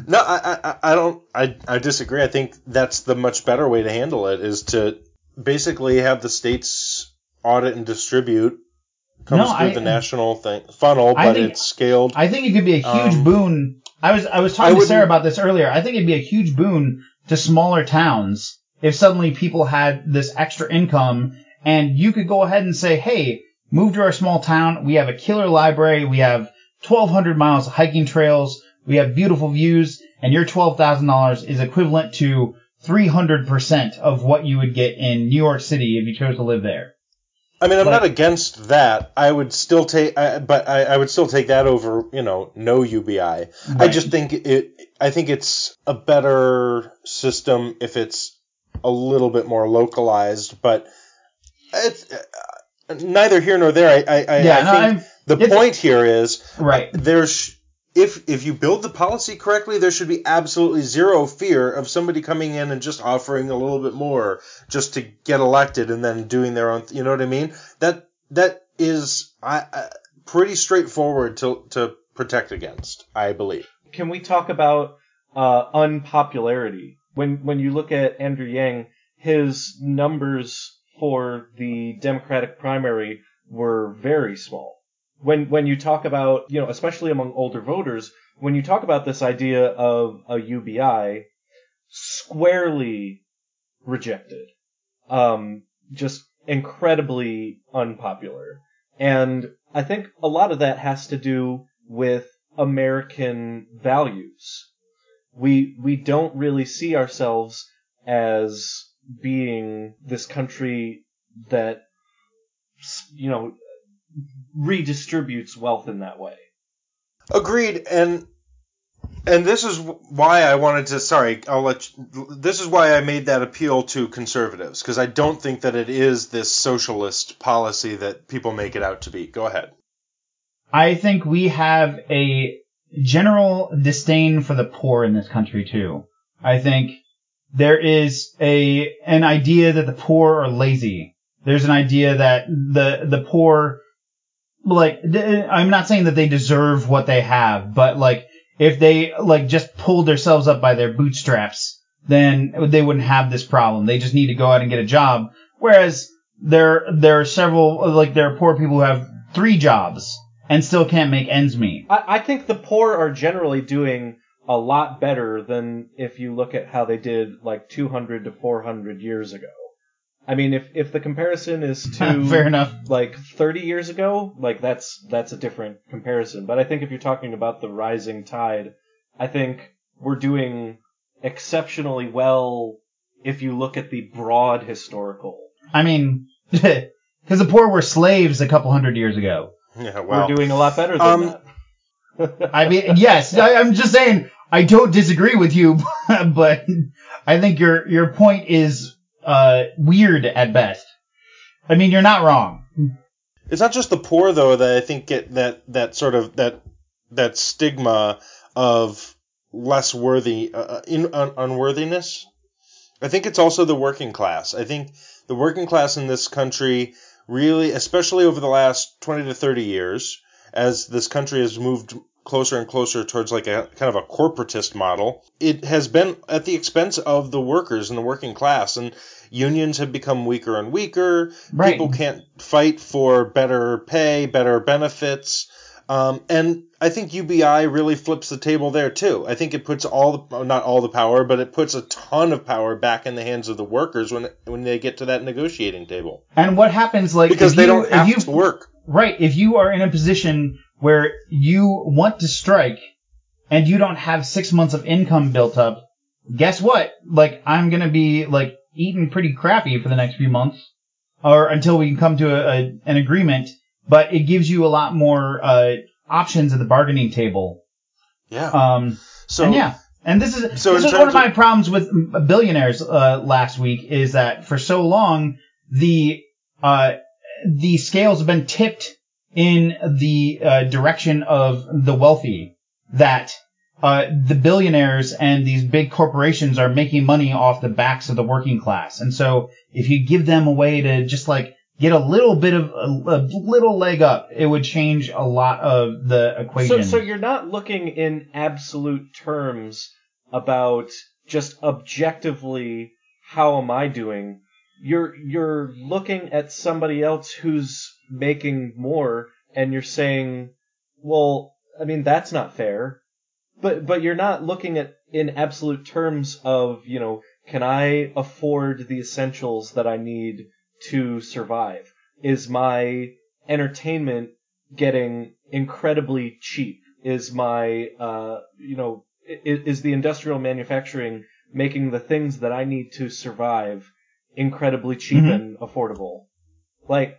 No, I, I, I don't. I, I disagree. I think that's the much better way to handle it is to basically have the states audit and distribute comes No, through I- the national thing funnel, I but think- it's scaled. I think it could be a huge Um, boon. I was I was I talking to Sarah about this earlier. I think it'd be a huge boon to smaller towns if suddenly people had this extra income and you could go ahead and say, "Hey, move to our small town. We have a killer library. We have 1,200 miles of hiking trails. We have beautiful views, and your $12,000 is equivalent to 300% of what you would get in New York City if you chose to live there." I mean, I'm like- not against that. I would still take, I, but I, I would still take that over, you know, no UBI. I just think it. I think it's a better system if it's a little bit more localized, but it's uh, neither here nor there. I, I, I, Yeah, I no, think I'm- the point here is Right. there's if if you build the policy correctly, there should be absolutely zero fear of somebody coming in and just offering a little bit more just to get elected and then doing their own. You know what I mean? That that is I, I, pretty straightforward to to protect against. I believe. Can we talk about uh, unpopularity? When when you look at Andrew Yang, his numbers for the Democratic primary were very small. When when you talk about you know especially among older voters, when you talk about this idea of a UBI, squarely rejected, um, just incredibly unpopular, and I think a lot of that has to do with American values. We we don't really see ourselves as being this country that you know redistributes wealth in that way. Agreed, and and this is why I wanted to. Sorry, I'll let. You, this is why I made that appeal to conservatives because I don't think that it is this socialist policy that people make it out to be. Go ahead. I think we have a general disdain for the poor in this country too. I think there is a an idea that the poor are lazy. There's an idea that the the poor like I'm not saying that they deserve what they have, but like if they like just pulled themselves up by their bootstraps, then they wouldn't have this problem. They just need to go out and get a job. Whereas there there are several like there are poor people who have three jobs and still can't make ends meet. I, I think the poor are generally doing a lot better than if you look at how they did like 200 to 400 years ago. I mean, if if the comparison is to Fair enough. like 30 years ago, like that's that's a different comparison. But I think if you're talking about the rising tide, I think we're doing exceptionally well if you look at the broad historical. I mean, because the poor were slaves a couple hundred years ago. Yeah, well, we're doing a lot better than um, that. I mean, yes, I, I'm just saying I don't disagree with you, but I think your your point is uh, weird at best. I mean, you're not wrong. It's not just the poor though that I think get that that sort of that that stigma of less worthy uh, in un, unworthiness. I think it's also the working class. I think the working class in this country really, especially over the last 20 to 30 years, as this country has moved closer and closer towards like a kind of a corporatist model, it has been at the expense of the workers and the working class and unions have become weaker and weaker. Right. People can't fight for better pay, better benefits. Um, and I think UBI really flips the table there too. I think it puts all the, not all the power, but it puts a ton of power back in the hands of the workers when when they get to that negotiating table And what happens, like, because if they you, don't if have you, to work. Right. If you are in a position where you want to strike and you don't have six months of income built up, guess what? Like, I'm gonna be, like, eating pretty crappy for the next few months. or until we can come to a, a, an agreement. But it gives you a lot more uh, options at the bargaining table. Yeah. Um, so and yeah, and this is So this is one of my problems with billionaires uh, last week is that for so long the uh, the scales have been tipped in the uh, direction of the wealthy that uh, the billionaires and these big corporations are making money off the backs of the working class, and so if you give them a way to just like get a little bit of a, a little leg up, it would change a lot of the So, equation. so you're not looking in absolute terms about just objectively how am I doing. You're you're looking at somebody else who's making more, and you're saying, well, I mean that's not fair. But but you're not looking at in absolute terms of you know can I afford the essentials that I need to survive? Is my entertainment getting incredibly cheap? Is my, uh, you know, is, is the industrial manufacturing making the things that I need to survive incredibly cheap Mhm. and affordable? Like,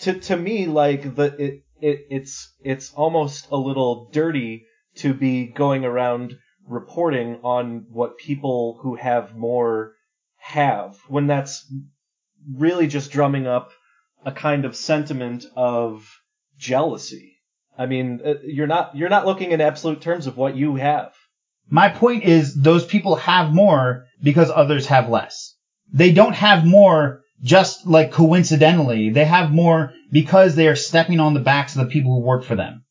to, to me, like, the, it, it, it's, it's almost a little dirty to be going around reporting on what people who have more have when that's really just drumming up a kind of sentiment of jealousy. I mean, uh, you're not you're not looking in absolute terms of what you have. My point is those people have more because others have less. They don't have more just like coincidentally. They have more because they are stepping on the backs of the people who work for them.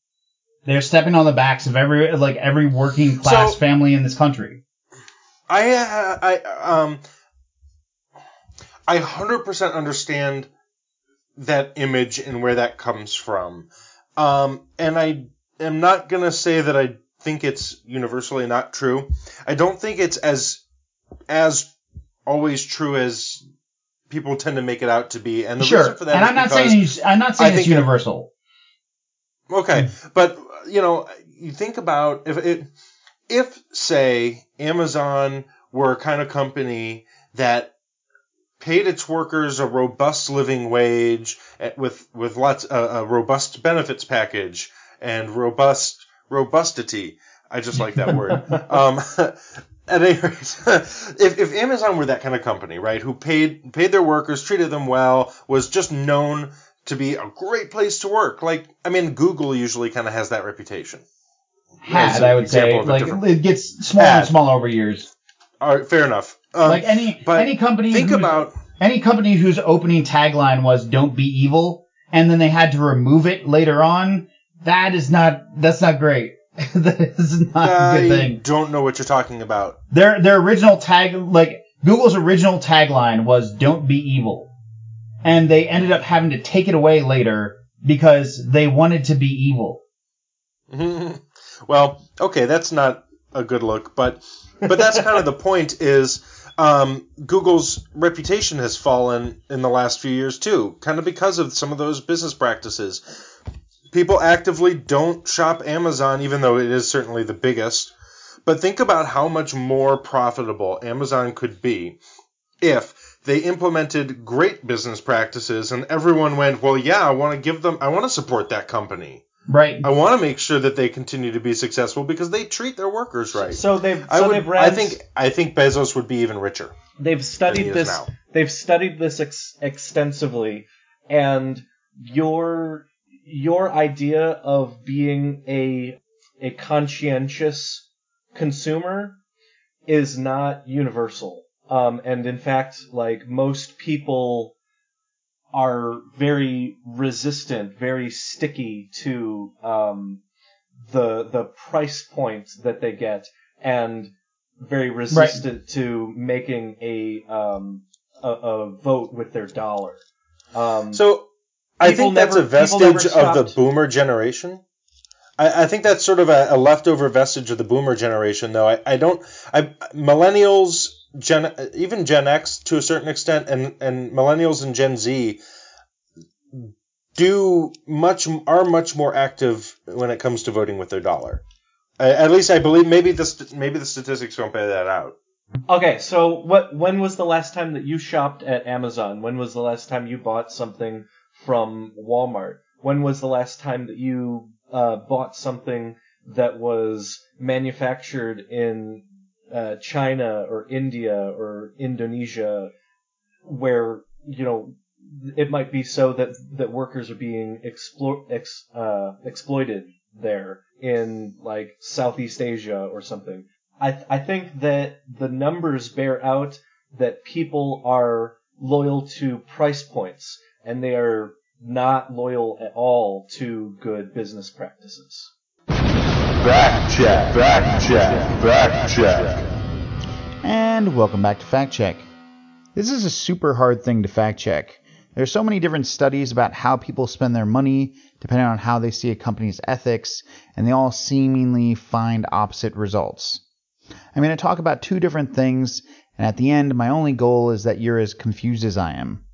They're stepping on the backs of every like every working class So- family in this country. I uh, I um I hundred percent understand that image and where that comes from. Um, and I am not gonna say that I think it's universally not true. I don't think it's as as always true as people tend to make it out to be. And the Sure, reason for that and I'm not saying it's, I'm not saying I it's universal. Okay, but you know, you think about if it, if say Amazon were a kind of company that paid its workers a robust living wage eh, with with lots a, a robust benefits package and robust robustity. I just like that word. Um, at any rate, if, if Amazon were that kind of company, right, who paid paid their workers, treated them well, was just known to be a great place to work, like I mean, Google usually kind of has that reputation. Had I would say example of a like it gets smaller and smaller over years. All right, fair enough. Um, like any any company think about any company whose opening tagline was "Don't be evil," and then they had to remove it later on. That is not that's not great. that is not a I good thing. don't know what you're talking about. Their their original tag like Google's original tagline was "Don't be evil," and they ended up having to take it away later because they wanted to be evil. well, okay, that's not a good look, but but that's kind of the point. Is um, Google's reputation has fallen in the last few years too, kind of because of some of those business practices. People actively don't shop Amazon, even though it is certainly the biggest. But think about how much more profitable Amazon could be if they implemented great business practices and everyone went, well, yeah, I want to give them, I want to support that company. Right. I want to make sure that they continue to be successful because they treat their workers right. So they've I so would, they've read I think I think Bezos would be even richer. they've studied is this they've studied this ex- extensively and your your idea of being a a conscientious consumer is not universal um, and in fact like most people are very resistant very sticky to um, the the price point that they get and very resistant to making a um a, a vote with their dollar. Um, So I think that's never- a vestige of the boomer generation. I, I think that's sort of a, a leftover vestige of the boomer generation, though. I, I don't. I millennials, Gen, even Gen X to a certain extent, and and millennials and Gen Z do much are much more active when it comes to voting with their dollar. Uh, at least I believe. Maybe the maybe the statistics don't bear that out. Okay, so what? When was the last time that you shopped at Amazon? When was the last time you bought something from Walmart? When was the last time that you uh, bought something that was manufactured in uh, China or India or Indonesia, where you know it might be so that that workers are being explo- ex, uh, exploited there in like Southeast Asia or something. I I think that the numbers bear out that people are loyal to price points and they are not loyal at all to good business practices. Fact check, fact check, fact check. And welcome back to Fact Check. This is a super hard thing to fact check. There's so many different studies about how people spend their money, depending on how they see a company's ethics, and they all seemingly find opposite results. I'm going to talk about two different things, and at the end, my only goal is that you're as confused as I am.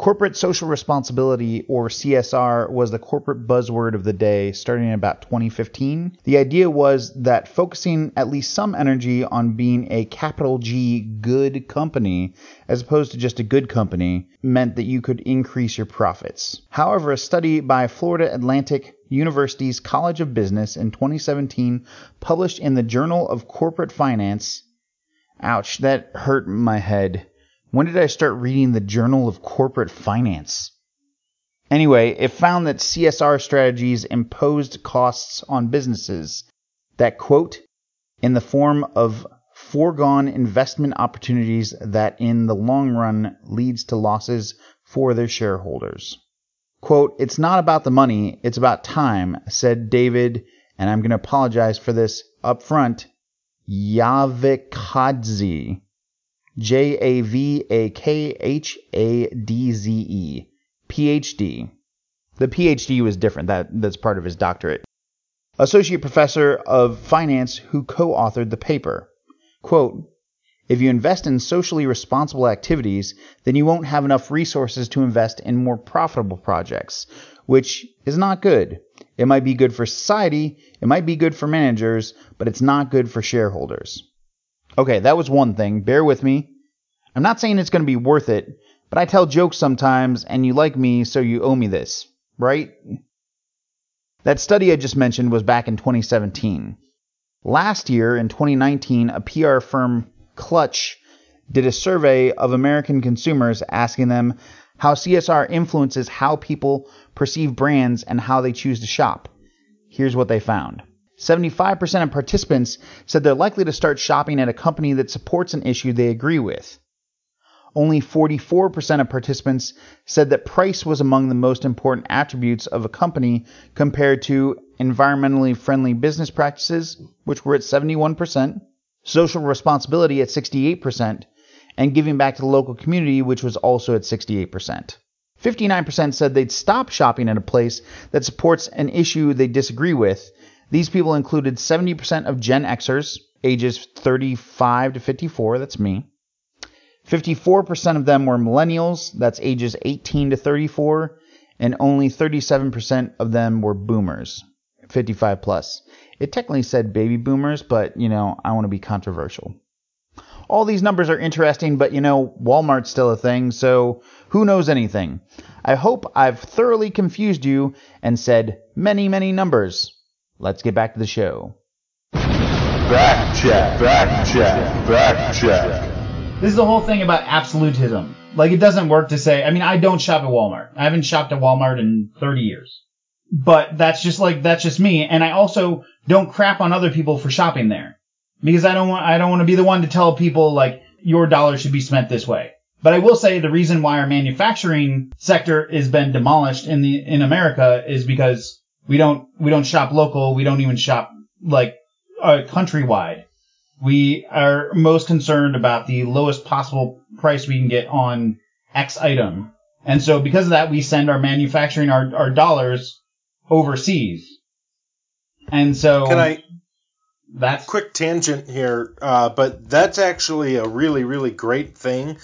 Corporate social responsibility, or CSR, was the corporate buzzword of the day starting in about 2015. The idea was that focusing at least some energy on being a capital G good company, as opposed to just a good company, meant that you could increase your profits. However, a study by Florida Atlantic University's College of Business in 2017, published in the Journal of Corporate Finance, ouch, that hurt my head. When did I start reading the Journal of Corporate Finance? Anyway, it found that CSR strategies imposed costs on businesses that, quote, in the form of foregone investment opportunities that in the long run leads to losses for their shareholders. Quote, it's not about the money, it's about time, said David, and I'm going to apologize for this up front, Yavikadze. J A V A K H A D Z E, PhD. The PhD was different. That that's part of his doctorate. Associate professor of finance who co-authored the paper. Quote, if you invest in socially responsible activities, then you won't have enough resources to invest in more profitable projects, which is not good. It might be good for society, it might be good for managers, but it's not good for shareholders. Okay, that was one thing. Bear with me. I'm not saying it's going to be worth it, but I tell jokes sometimes, and you like me, so you owe me this, right? That study I just mentioned was back in 2017. Last year, in 2019, a PR firm, Clutch, did a survey of American consumers asking them how CSR influences how people perceive brands and how they choose to shop. Here's what they found. 75% of participants said they're likely to start shopping at a company that supports an issue they agree with. Only 44% of participants said that price was among the most important attributes of a company compared to environmentally friendly business practices, which were at 71%, social responsibility at 68%, and giving back to the local community, which was also at 68%. 59% said they'd stop shopping at a place that supports an issue they disagree with, these people included 70% of Gen Xers, ages 35 to 54, that's me. 54% of them were millennials, that's ages 18 to 34, and only 37% of them were boomers, 55 plus. It technically said baby boomers, but you know, I want to be controversial. All these numbers are interesting, but you know, Walmart's still a thing, so who knows anything? I hope I've thoroughly confused you and said many, many numbers. Let's get back to the show. Fact check, fact check, fact check. This is the whole thing about absolutism. Like, it doesn't work to say, I mean, I don't shop at Walmart. I haven't shopped at Walmart in 30 years. But that's just like, that's just me. And I also don't crap on other people for shopping there. Because I don't want, I don't want to be the one to tell people, like, your dollar should be spent this way. But I will say the reason why our manufacturing sector has been demolished in the, in America is because we don't we don't shop local. We don't even shop like uh, countrywide. We are most concerned about the lowest possible price we can get on X item. And so because of that, we send our manufacturing, our, our dollars overseas. And so. Can I? That's quick tangent here, uh, but that's actually a really, really great thing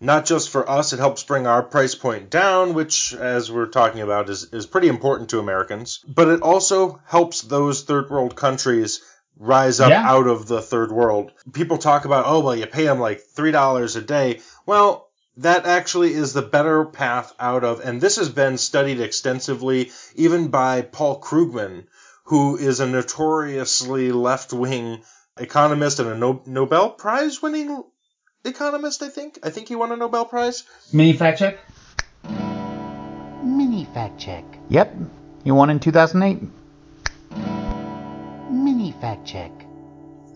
not just for us, it helps bring our price point down, which, as we're talking about, is, is pretty important to Americans, but it also helps those third world countries rise up Yeah. out of the third world. People talk about, oh, well, you pay them like $3 a day. Well, that actually is the better path out of, and this has been studied extensively even by Paul Krugman, who is a notoriously left wing economist and a no- Nobel Prize winning economist, I think. I think he won a Nobel Prize. Mini fact check. Mini fact check. Yep, he won in 2008. Mini fact check.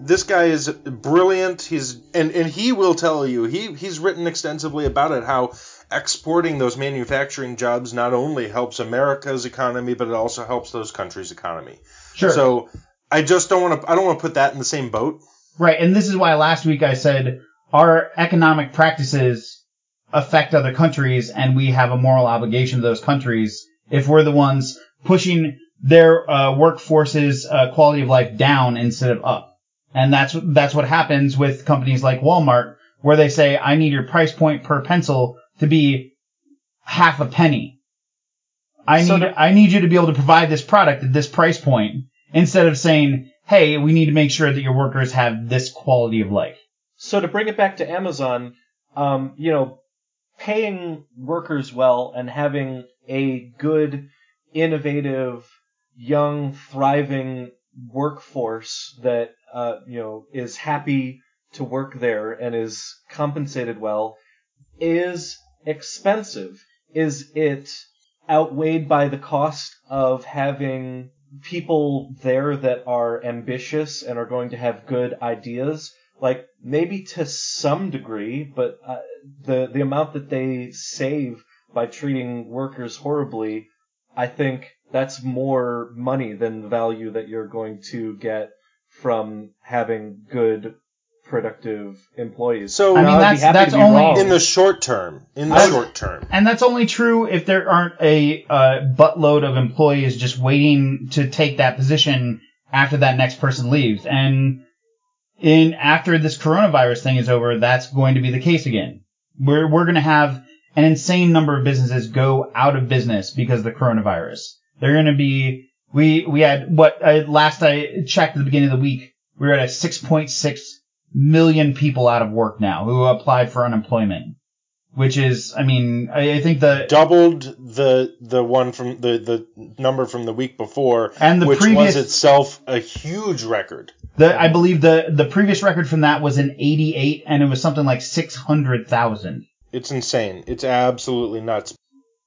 this guy is brilliant. He's and and he will tell you he he's written extensively about it how exporting those manufacturing jobs not only helps America's economy but it also helps those countries' economy. Sure. So I just don't want to I don't want to put that in the same boat. Right, and this is why last week I said our economic practices affect other countries, and we have a moral obligation to those countries if we're the ones pushing their uh, workforce's uh, quality of life down instead of up. And that's that's what happens with companies like Walmart, where they say, "I need your price point per pencil to be half a penny. I So need to- I need you to be able to provide this product at this price point." Instead of saying, "Hey, we need to make sure that your workers have this quality of life." So to bring it back to Amazon, um, you know, paying workers well and having a good, innovative, young, thriving workforce that uh, you know is happy to work there and is compensated well is expensive. Is it outweighed by the cost of having people there that are ambitious and are going to have good ideas? Like maybe to some degree, but uh, the the amount that they save by treating workers horribly, I think that's more money than the value that you're going to get from having good, productive employees. So- I mean, Now, I'd be that's- that's only- wrong. In the short term, in the I- short term. And that's only true if there aren't a uh, buttload of employees just waiting to take that position after that next person leaves. And in after this coronavirus thing is over, that's going to be the case again. We're we're going to have an insane number of businesses go out of business because of the coronavirus. They're going to be we we had what uh, last I checked at the beginning of the week, we were at a 6.6 million people out of work now who applied for unemployment which is, I mean, I, I think the Doubled the the one from the the number from the week before, And the which previous- was itself a huge record. the I believe the the previous record from that was in '88, and it was something like six hundred thousand. It's insane. It's absolutely nuts.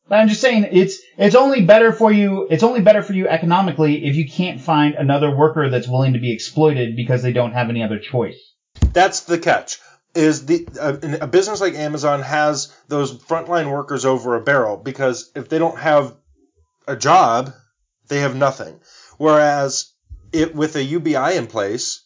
But I'm just saying, it's it's only better for you. It's only better for you economically if you can't find another worker that's willing to be exploited because they don't have any other choice. That's the catch. Is the a, a business like Amazon has those frontline workers over a barrel because if they don't have a job, they have nothing. Whereas it with a UBI in place,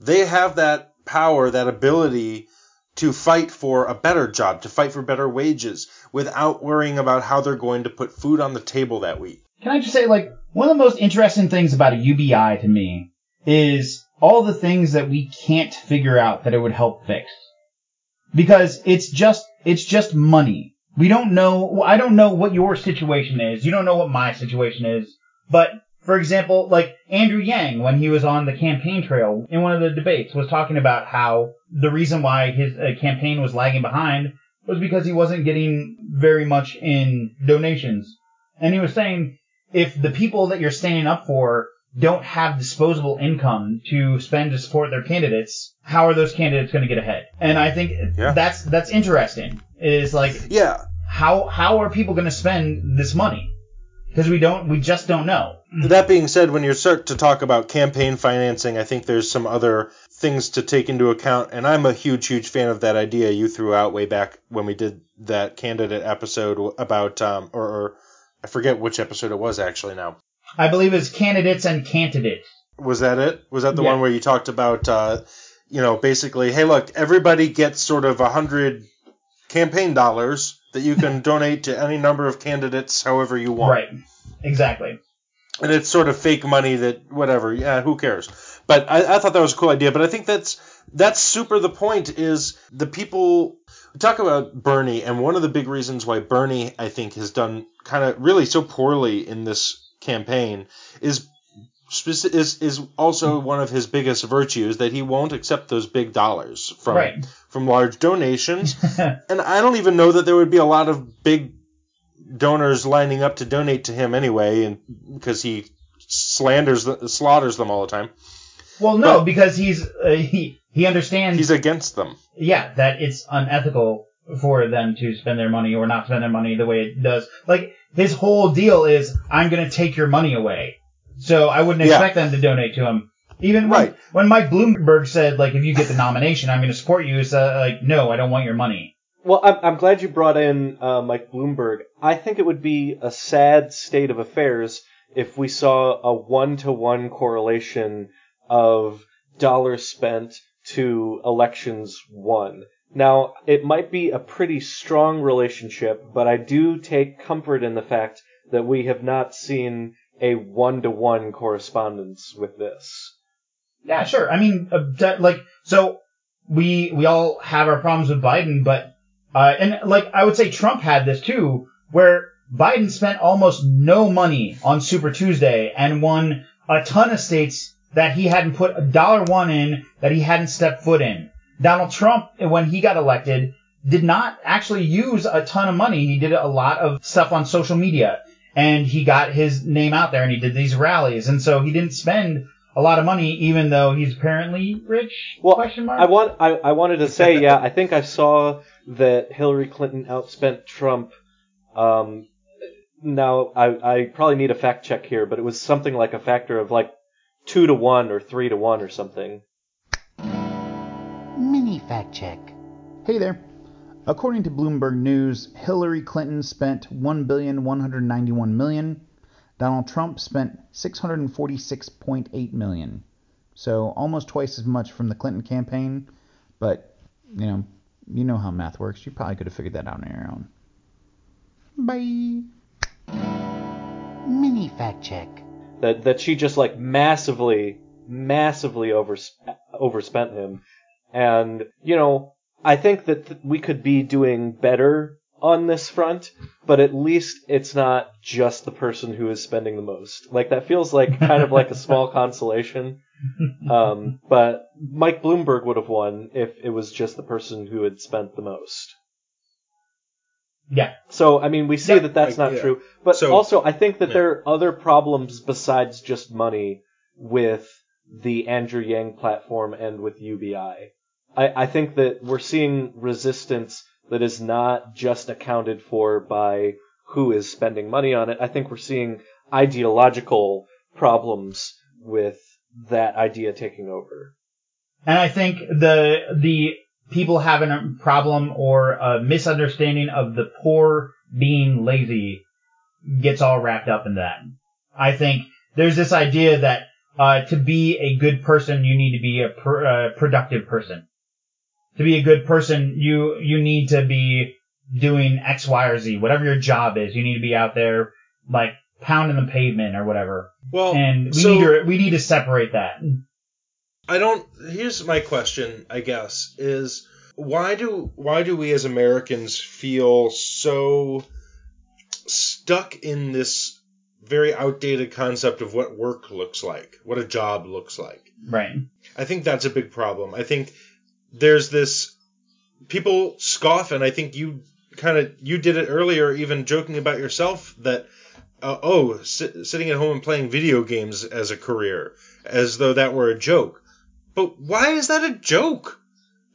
they have that power, that ability to fight for a better job, to fight for better wages without worrying about how they're going to put food on the table that week. Can I just say, like, one of the most interesting things about a UBI to me is all the things that we can't figure out that it would help fix. Because it's just, it's just money. We don't know, I don't know what your situation is. You don't know what my situation is. But, for example, like Andrew Yang, when he was on the campaign trail in one of the debates, was talking about how the reason why his uh, campaign was lagging behind was because he wasn't getting very much in donations. And he was saying, if the people that you're standing up for don't have disposable income to spend to support their candidates, how are those candidates going to get ahead? And I think Yeah. that's that's interesting. Is like Yeah, how how are people going to spend this money? Because we don't we just don't know. That being said, when you start to talk about campaign financing, I think there's some other things to take into account, and I'm a huge, huge fan of that idea you threw out way back when we did that candidate episode about, um, or, or I forget which episode it was actually now. I believe it's candidates and candidates. Was that it? Was that the Yeah. one where you talked about, uh, you know, basically, hey, look, everybody gets sort of a hundred campaign dollars that you can donate to any number of candidates however you want. Right. Exactly. and it's sort of fake money that whatever yeah who cares but I, I thought that was a cool idea but i think that's that's super the point is the people talk about bernie and one of the big reasons why bernie i think has done kind of really so poorly in this campaign is is is also one of his biggest virtues that he won't accept those big dollars from Right. from large donations. and I don't even know that there would be a lot of big donors lining up to donate to him anyway, and because he slanders the, slaughters them all the time. Well, no, But- because he's uh, he he understands. He's against them. yeah, that it's unethical for them to spend their money or not spend their money the way it does. Like his whole deal is, I'm going to take your money away. So I wouldn't Yeah. expect them to donate to him. Even when, Right. when Mike Bloomberg said, like, if you get the nomination, I'm going to support you, it's uh, like, no, I don't want your money. Well, I'm, I'm glad you brought in uh, Mike Bloomberg. I think it would be a sad state of affairs if we saw a one to one correlation of dollars spent to elections won. Now, it might be a pretty strong relationship, but I do take comfort in the fact that we have not seen a one to one correspondence with this. Yeah, sure. I mean, uh, like, so we we all have our problems with Biden, but uh, and like I would say Trump had this too, where Biden spent almost no money on Super Tuesday and won a ton of states that he hadn't put a dollar one in that he hadn't stepped foot in. Donald Trump, when he got elected, did not actually use a ton of money. He did a lot of stuff on social media and he got his name out there and he did these rallies. And so he didn't spend a lot of money, even though he's apparently rich? Well, question mark. I want I, I wanted to say yeah I think I saw that Hillary Clinton outspent Trump. Um, now I I probably need a fact check here, but it was something like a factor of like two to one or three to one or something. Mini fact check. Hey there. According to Bloomberg News, Hillary Clinton spent $1,191 million. Donald Trump spent 646.8 million. So almost twice as much from the Clinton campaign, but you know, you know how math works. You probably could have figured that out on your own. Bye. Mini fact check. That that she just like massively massively overs overspent him, and you know I think that th- we could be doing better on this front, but at least it's not just the person who is spending the most. Like that feels like kind of like a small consolation. Um, but Mike Bloomberg would have won if it was just the person who had spent the most. yeah. So I mean, we see Yep. that that's Like, not yeah. true, but So- also I think that yeah. there are other problems besides just money with the Andrew Yang platform and with UBI. I, I think that we're seeing resistance that is not just accounted for by who is spending money on it. I think we're seeing ideological problems with that idea taking over. And I think the the people having a problem or a misunderstanding of the poor being lazy gets all wrapped up in that. I think there's this idea that uh, to be a good person, you need to be a pr- uh, productive person. To be a good person, you you need to be doing X, Y, or Z, whatever your job is. You need to be out there like pounding the pavement or whatever. Well, And we so need to we need to separate that. I don't. Here's my question. I guess is why do why do we as Americans feel so stuck in this very outdated concept of what work looks like, what a job looks like? Right. I think that's a big problem. I think there's this people scoff, and I think you kind of you did it earlier, even joking about yourself that uh, oh, sit, sitting at home and playing video games as a career, as though that were a joke. But why is that a joke?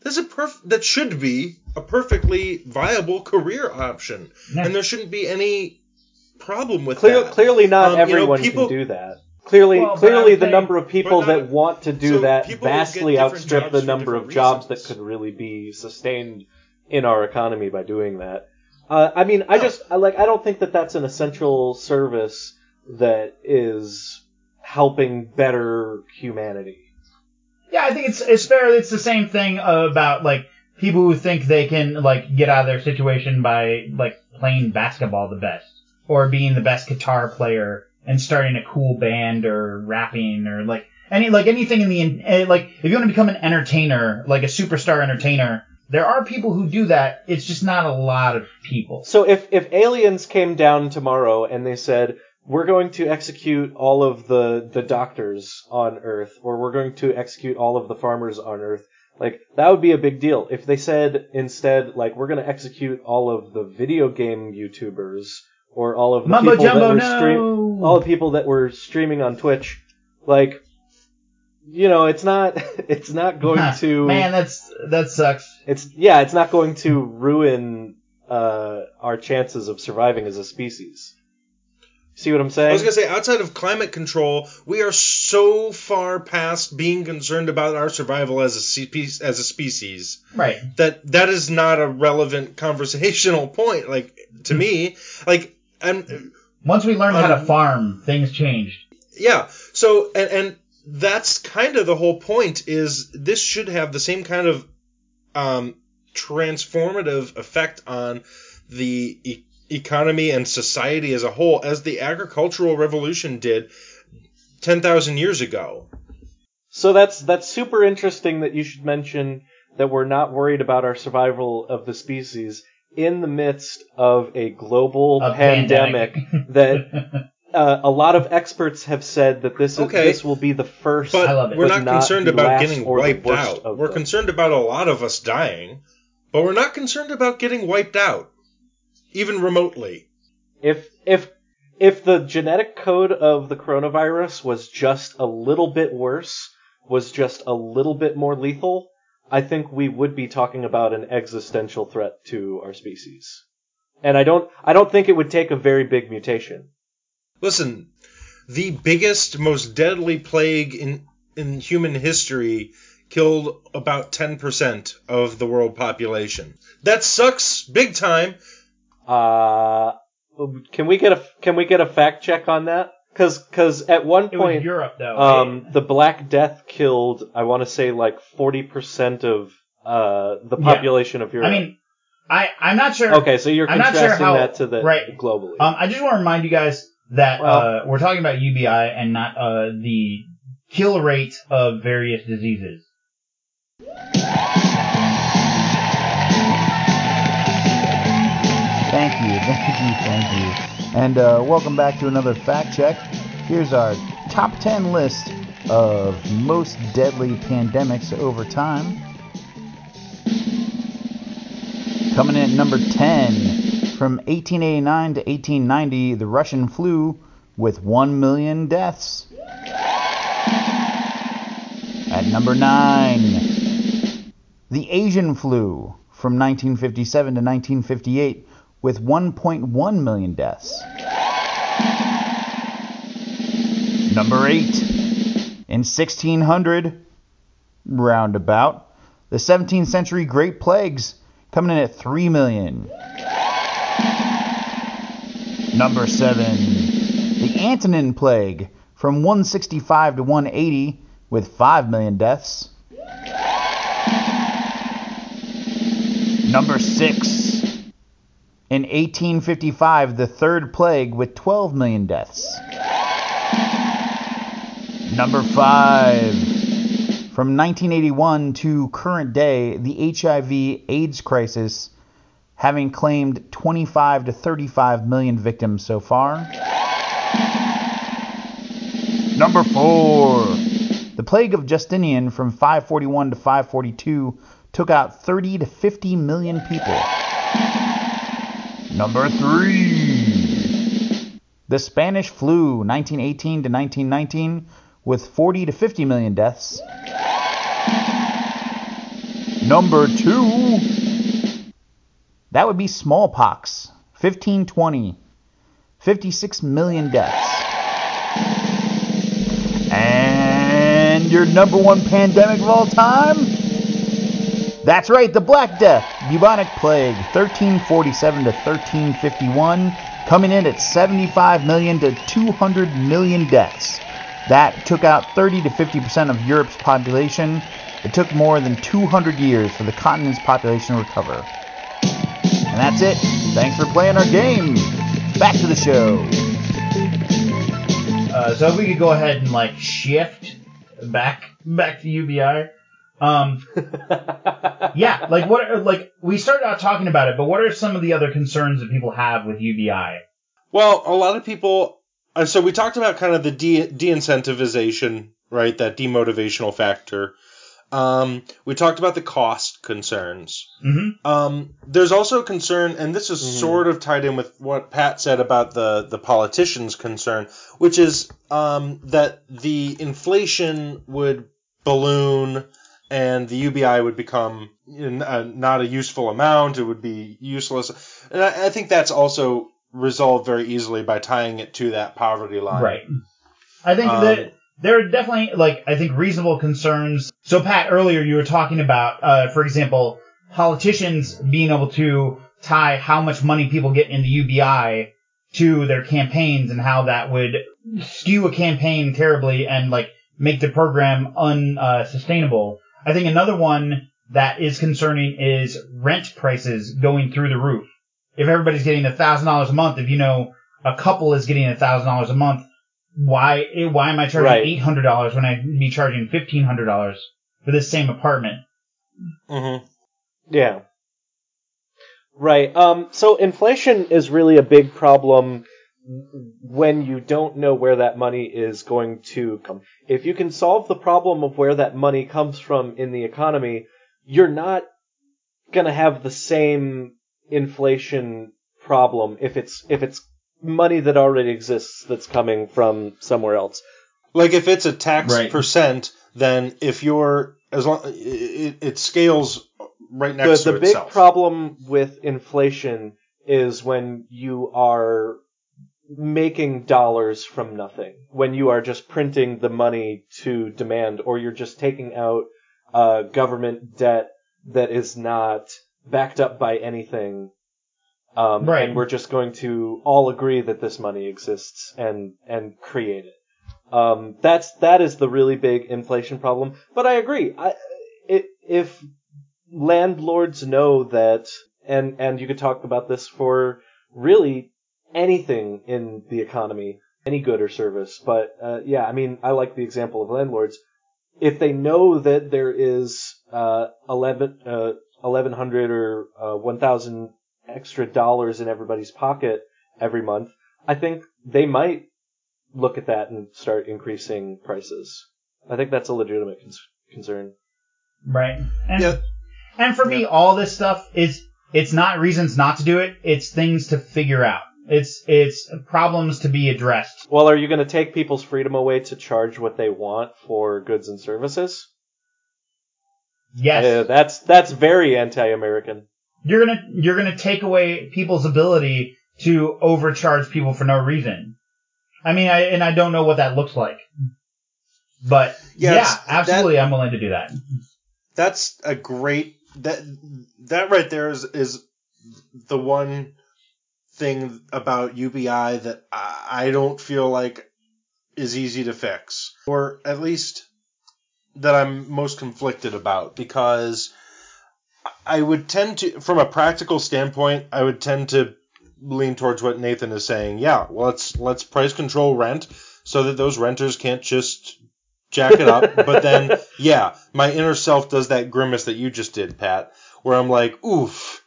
That's a perf- that should be a perfectly viable career option, Yeah. and there shouldn't be any problem with Clear, that. clearly, not Um, you know, everyone people- can do that. Clearly, Well, clearly, the saying- number of people not- that want to do so that vastly outstrip the number of different jobs that could really be sustained in our economy by doing that. Uh, I mean, I No. just I like I don't think that that's an essential service that is helping better humanity. Yeah, I think it's it's fair. It's the same thing about like people who think they can like get out of their situation by like playing basketball the best or being the best guitar player and starting a cool band or rapping or like any like anything in the eh, like if you want to become an entertainer like a superstar entertainer there are people who do that it's just not a lot of people So if if aliens came down tomorrow and they said we're going to execute all of the the doctors on Earth, or we're going to execute all of the farmers on Earth. Like that would be a big deal if they said instead, like we're going to execute all of the video game YouTubers or all of the Mumbo people jumbo, that were no. stream, all the people that were streaming on Twitch. Like, you know, it's not it's not going to Man, that's that sucks. it's yeah, it's not going to ruin uh, our chances of surviving as a species. See what I'm saying? I was gonna say, outside of climate control, we are so far past being concerned about our survival as a spe- as a species Right. that that is not a relevant conversational point. Like to me, like and Once we learned how to Um, farm, things changed. yeah. So and and that's kind of the whole point. Is this should have the same kind of um, transformative effect on the e- economy and society as a whole as the agricultural revolution did ten thousand years ago. So that's that's super interesting that you should mention that we're not worried about our survival of the species in the midst of a global A pandemic, that uh, a lot of experts have said that this is, this will be the first. But I love it. we're not, not concerned about getting wiped out. We're them. concerned about a lot of us dying, but we're not concerned about getting wiped out, even remotely. if if if the genetic code of the coronavirus was just a little bit worse, was just a little bit more lethal, I think we would be talking about an existential threat to our species. And I don't I don't think it would take a very big mutation. Listen, the biggest, most deadly plague in in human history killed about 10% of the world population. That sucks big time. Uh can we get a can we get a fact check on that? Cuz cuz at one It was point Europe, though. Um, the Black Death killed, I want to say, like forty percent of uh the Yeah. population of Europe. I mean, I I'm not sure. okay, so you're I'm not contrasting sure how- that to the right. globally. Um, I just want to remind you guys that Well- uh, we're talking about UBI and not uh, the kill rate of various diseases. Thank you, thank you, thank you. And uh, welcome back to another fact check. Here's our top 10 list of most deadly pandemics over time. Coming in at number 10, from 1889 to 1890, the Russian flu with 1 million deaths. At number 9, the Asian flu from 1957 to 1958 with 1.1 million deaths. Number 8. In 1600, roundabout, the 17th century Great Plagues coming in at 3 million. Number 7. The Antonine Plague from 165 to 180 with 5 million deaths. Number 6. In 1855, the Third Plague with 12 million deaths. Number 5. From 1981 to current day, the HIV AIDS crisis having claimed 25 to 35 million victims so far. Number 4. The plague of Justinian from 541 to 542 took out 30 to 50 million people. Number 3. The Spanish flu 1918 to 1919 with 40 to 50 million deaths. Number 2. That would be smallpox 1520 56 million deaths. And your number one pandemic of all time? That's right, the Black Death, bubonic plague, 1347 to 1351, coming in at 75 million to 200 million deaths. That took out 30 to 50% of Europe's population. It took more than 200 years for the continent's population to recover. And that's it. Thanks for playing our game. Back to the show. Uh, so if we could go ahead and like shift back back to UBI. Um, yeah, like what? are- Like we started out talking about it, but what are some of the other concerns that people have with UBI? Well, a lot of people Uh, so we talked about kind of the de- de-incentivization, right? That demotivational factor. Um, we talked about the cost concerns. hmm Um, there's also a concern, and this is Mhm. sort of tied in with what Pat said about the the politicians' concern, which is um, that the inflation would balloon and the UBI would become uh, not a useful amount; it would be useless. And I, I think that's also resolved very easily by tying it to that poverty line. Right. I think Um, that there are definitely like I think reasonable concerns. So Pat, earlier you were talking about, uh, for example, politicians being able to tie how much money people get in the UBI to their campaigns and how that would skew a campaign terribly and like make the program unsustainable. I think another one that is concerning is rent prices going through the roof. If everybody's getting a thousand dollars a month, if you know a couple is getting a thousand dollars a month, why eh, why am I charging Right. eight hundred dollars when I would be charging fifteen hundred dollars for this same apartment? hmm Yeah. Right. Um, so inflation is really a big problem when you don't know where that money is going to come. If you can solve the problem of where that money comes from in the economy, you're not going to have the same inflation problem if it's if it's money that already exists that's coming from somewhere else. Like if it's a tax Right. percent, then if you're as long it, it scales right next to the, to the big problem with inflation is when you are making dollars from nothing. When you are just printing the money to demand or you're just taking out uh, government debt that is not backed up by anything um, Right. and we're just going to all agree that this money exists and and create it. Um, that's that is the really big inflation problem. But I agree. I, it, if landlords know that and and you could talk about this for really anything in the economy any good or service but uh, yeah i mean i like the example of landlords if they know that there is uh, 11 uh, 1100 or uh, 1000 extra dollars in everybody's pocket every month i think they might look at that and start increasing prices i think that's a legitimate cons- concern Right. And Yeah. and for me, all this stuff is it's not reasons not to do it. It's things to figure out. It's it's problems to be addressed. Well, are you going to take people's freedom away to charge what they want for goods and services? Yes. Uh, that's that's very anti-American. you're gonna you're gonna take away people's ability to overcharge people for no reason. I mean, I and I don't know what that looks like, but Yes, yeah, absolutely, I'm willing to do that. That's a great that that right there is is the one thing about UBI that I, don't feel like is easy to fix, or at least that I'm most conflicted about because I would tend to, from a practical standpoint, I would tend to lean towards what Nathan is saying. Yeah, well, let's let's price control rent so that those renters can't just jack it up. but then, yeah, my inner self does that grimace that you just did, Pat, where I'm like, oof,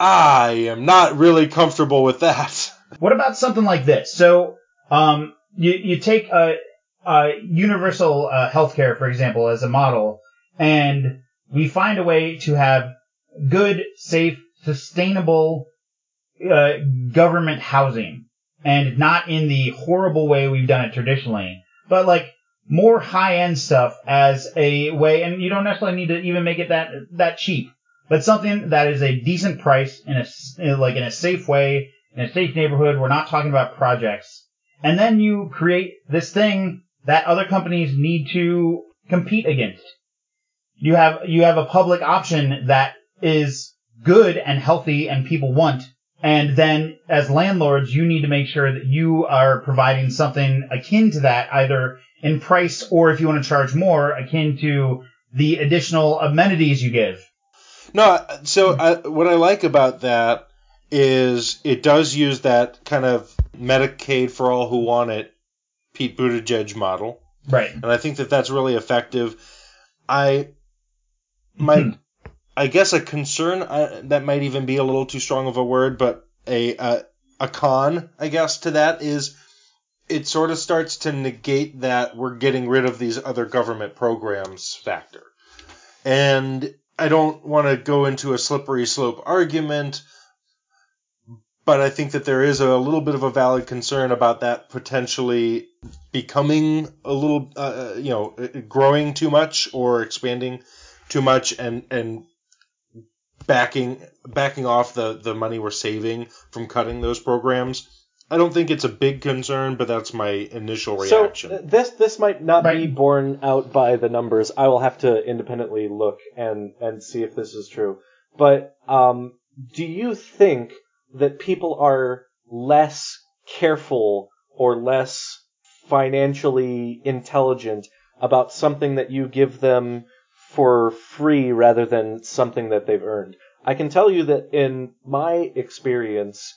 I am not really comfortable with that. What about something like this? So, um, you you take a, a universal uh, healthcare, for example, as a model, and we find a way to have good, safe, sustainable uh, government housing, and not in the horrible way we've done it traditionally, but like more high-end stuff as a way, and you don't necessarily need to even make it that that cheap, but something that is a decent price in a like in a safe way in a safe neighborhood. We're not talking about projects. And then you create this thing that other companies need to compete against. You have, you have a public option that is good and healthy and people want. And then as landlords, you need to make sure that you are providing something akin to that, either in price or if you want to charge more, akin to the additional amenities you give. No, so I, what I like about that is it does use that kind of Medicaid for all who want it, Pete Buttigieg model, Right. and I think that that's really effective. I my I guess a concern uh, that might even be a little too strong of a word, but a a, a con I guess to that is it sort of starts to negate that we're getting rid of these other government programs factor. And I don't want to go into a slippery slope argument, but I think that there is a little bit of a valid concern about that potentially becoming a little, uh, you know, growing too much or expanding too much and, and backing backing off the, the money we're saving from cutting those programs. I don't think it's a big concern, but that's my initial reaction. So uh, this this might not be borne out by the numbers. I will have to independently look and and see if this is true. But um, do you think that people are less careful or less financially intelligent about something that you give them for free rather than something that they've earned? I can tell you that in my experience,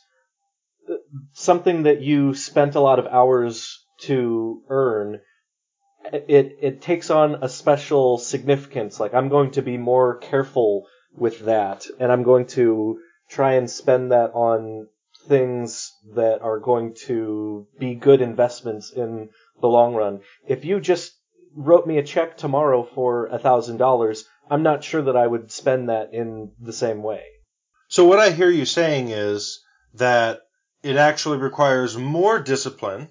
something that you spent a lot of hours to earn, it it takes on a special significance. Like I'm going to be more careful with that, and I'm going to try and spend that on things that are going to be good investments in the long run. If you just wrote me a check tomorrow for a thousand dollars, I'm not sure that I would spend that in the same way. So what I hear you saying is that it actually requires more discipline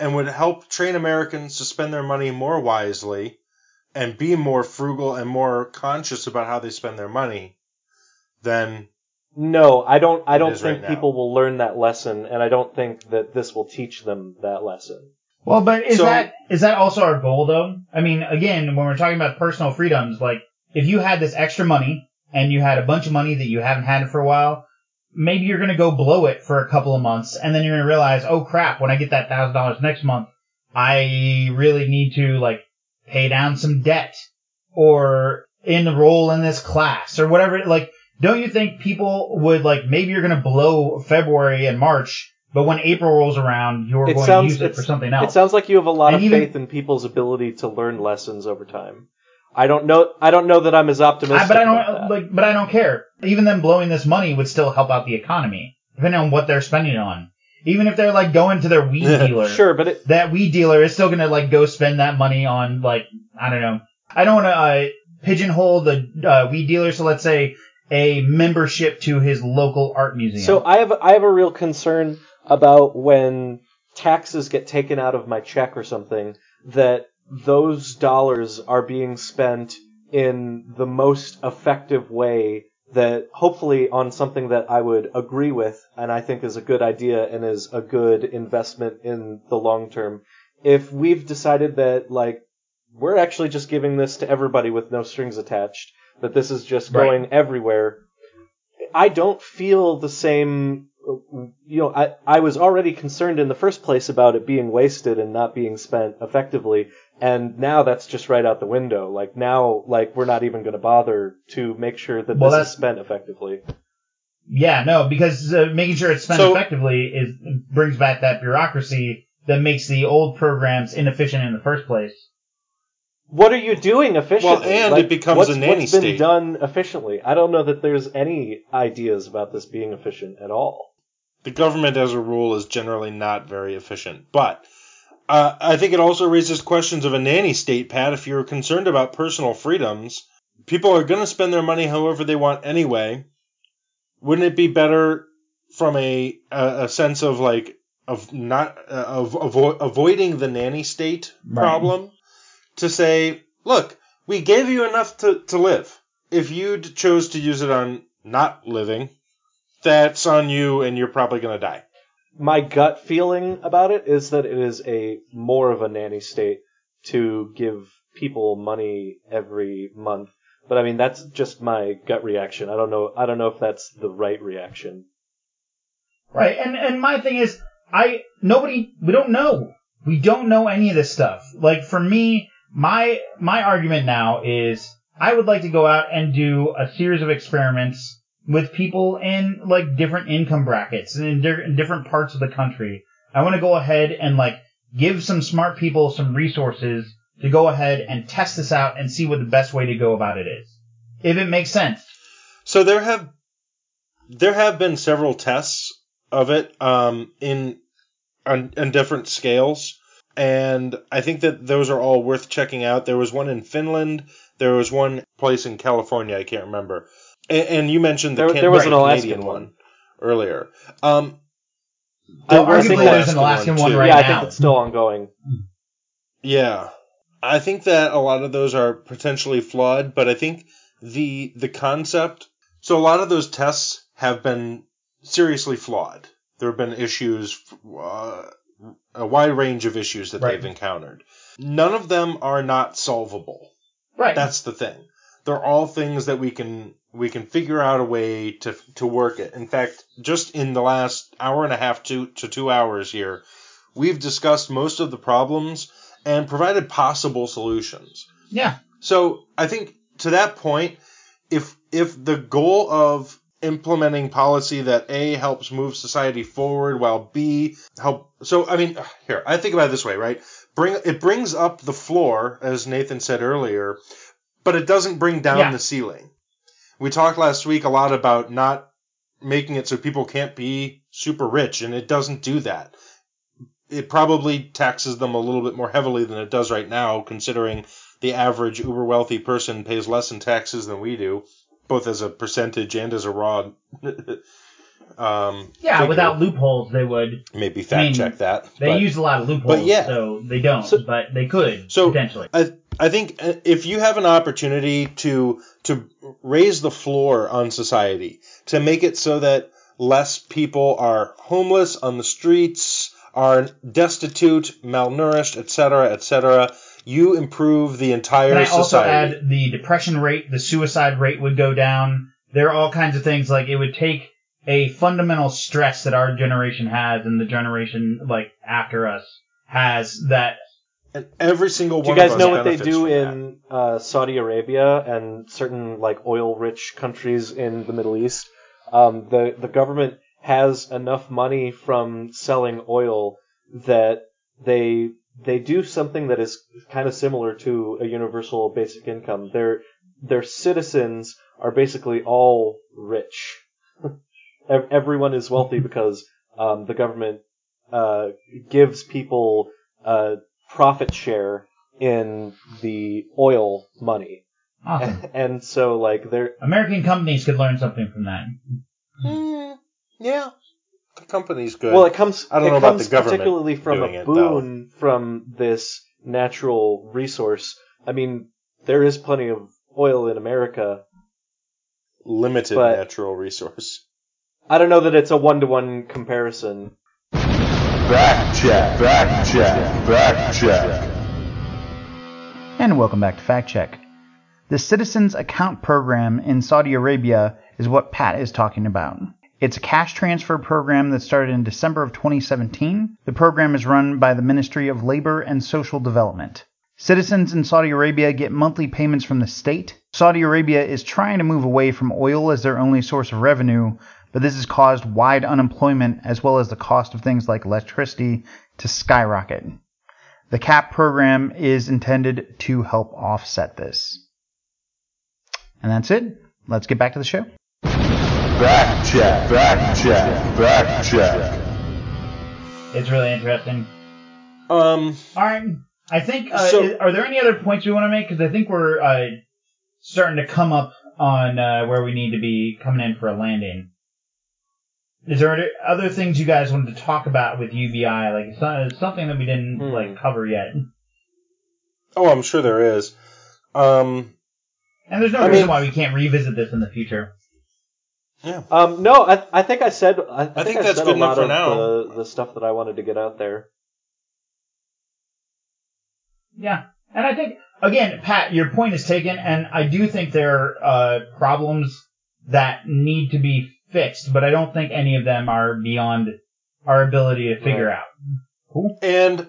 and would help train Americans to spend their money more wisely and be more frugal and more conscious about how they spend their money than No, I don't. I don't think right people will learn that lesson, and I don't think that this will teach them that lesson. Well, but is So- that is that also our goal though? I mean, again, when we're talking about personal freedoms, like if you had this extra money and you had a bunch of money that you haven't had for a while, maybe you're gonna go blow it for a couple of months, and then you're gonna realize, oh crap, when I get that thousand dollars next month, I really need to like pay down some debt or enroll in this class or whatever. Like, don't you think people would like maybe you're gonna blow February and March, but when April rolls around, you're It going sounds- to use it for something else. It sounds like you have a lot And of even- faith in people's ability to learn lessons over time. I don't know. I don't know that I'm as optimistic. I, but I don't like. But I don't care. Even them blowing this money would still help out the economy, depending on what they're spending it on. Even if they're like going to their weed dealer, Sure, but it, that weed dealer is still gonna like go spend that money on like I don't know. I don't want to uh, pigeonhole the uh, weed dealer. So let's say a membership to his local art museum. So I have I have a real concern about when taxes get taken out of my check or something that those dollars are being spent in the most effective way that hopefully on something that I would agree with and I think is a good idea and is a good investment in the long term. If we've decided that like we're actually just giving this to everybody with no strings attached, that this is just Right. going everywhere, I don't feel the same. You know, I, I was already concerned in the first place about it being wasted and not being spent effectively, and now that's just right out the window. Like now, like we're not even going to bother to make sure that Well, this is spent effectively. yeah, no, because uh, making sure it's spent So- effectively is brings back that bureaucracy that makes the old programs inefficient in the first place. What are you doing efficiently? Well, and Like, it becomes what's, a nanny what's been state. done efficiently. I don't know that there's any ideas about this being efficient at all. the government as a rule is generally not very efficient. But uh, I think it also raises questions of a nanny state, Pat. If you're concerned about personal freedoms, people are going to spend their money however they want anyway. Wouldn't it be better from a a, a sense of like of not uh, of avo- avoiding the nanny state Right. problem to say, look, we gave you enough to, to live. If you chose to use it on not living, that's on you and you're probably going to die. My gut feeling about it is that it is a more of a nanny state to give people money every month. But I mean that's just my gut reaction. I don't know I don't know if that's the right reaction. Right, and and my thing is, I nobody we don't know. We don't know any of this stuff. Like for me, my my argument now is I would like to go out and do a series of experiments with people in like different income brackets and in, di- in different parts of the country. I want to go ahead and like give some smart people some resources to go ahead and test this out and see what the best way to go about it is. If it makes sense. So there have there have been several tests of it. Um, in on, on different scales. And I think that those are all worth checking out. There was one in Finland. There was one place in California. I can't remember. And, and you mentioned the There- Can- there was an right, Alaskan Canadian one. earlier. Um, there I was think there's an Alaskan one too. right yeah, I now. think it's still ongoing. Yeah. I think that a lot of those are potentially flawed, but I think the the concept so a lot of those tests have been seriously flawed. There have been issues uh, a wide range of issues that Right. they've encountered. None of them are not solvable. Right. That's the thing. They're all things that we can we can figure out a way to to work it. In fact, just in the last hour and a half to to 2 hours here, we've discussed most of the problems and provided possible solutions. yeah. So I think to that point, if if the goal of implementing policy that A helps move society forward while B help so I mean here, I think about it this way, right? Bring it brings up the floor, as Nathan said earlier, but it doesn't bring down Yeah. the ceiling. We talked last week a lot about not making it so people can't be super rich, and it doesn't do that. It probably taxes them a little bit more heavily than it does right now, considering the average uber wealthy person pays less in taxes than we do, both as a percentage and as a raw. um, Yeah, figure. without loopholes, they would. maybe I fact mean, check that. They but- use a lot of loopholes, but yeah. so they don't. So- but they could So- potentially. I I think uh, if you have an opportunity to to raise the floor on society to make it so that less people are homeless on the streets, are destitute, malnourished, etc., etc., you improve the entire Can I also add the depression rate, the suicide rate would go down. There are all kinds of things like it would take a fundamental stress that our generation has and the generation like after us has that and every single Do one Do you guys of know what they do in uh, Saudi Arabia and certain like oil-rich countries in the Middle East? Um, the the government has enough money from selling oil that they they do something that is kind of similar to a universal basic income. Their their citizens are basically all rich. Ev- Everyone is wealthy because um, the government uh, gives people uh, profit share in the oil money. awesome. And so like they're American companies could learn something from that. Hmm, yeah, the company's good. well it comes I don't it know about the government particularly from doing a it, boon from this natural resource. I mean, there is plenty of oil in America. Limited but- natural resource. I don't know that it's a one to one comparison. Fact check. Fact check. Fact check. And welcome back to Fact Check. The Citizens Account Program in Saudi Arabia is what Pat is talking about. It's a cash transfer program that started in December of 2017. The program is run by the Ministry of Labor and Social Development. Citizens in Saudi Arabia get monthly payments from the state. Saudi Arabia is trying to move away from oil as their only source of revenue, but this has caused wide unemployment as well as the cost of things like electricity to skyrocket. The CAP program is intended to help offset this. And that's it. Let's get back to the show. Fact check. Fact check. Fact check. It's really interesting. Um, All right. I think. Uh, So- is- are there any other points we want to make? Because I think we're uh, starting to come up on uh, where we need to be coming in for a landing. Is there other- other things you guys wanted to talk about with UBI, like so- something that we didn't Hmm. like cover yet? oh, I'm sure there is. Um, And there's no I reason mean- why we can't revisit this in the future. yeah. Um, no, I, I think I said I, I think, think I that's said good a enough lot for of now. The, the stuff that I wanted to get out there. Yeah, and I think again, Pat, your point is taken, and I do think there are uh, problems that need to be fixed, but I don't think any of them are beyond our ability to figure Right. out. Cool. And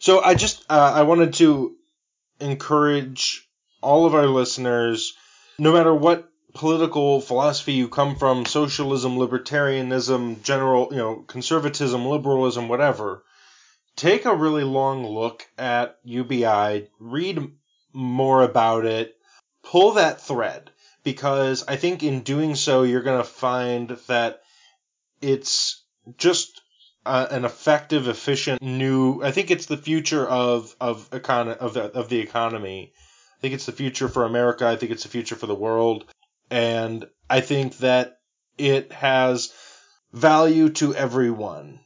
so I just uh, I wanted to encourage all of our listeners, no matter what political philosophy you come from, socialism, libertarianism, general, you know, conservatism, liberalism, whatever, take a really long look at UBI, read more about it, pull that thread because I think in doing so you're going to find that it's just uh, an effective, efficient new. I think it's the future of of econ of the of the economy. I think it's the future for America. I think it's the future for the world, and I think that it has value to everyone.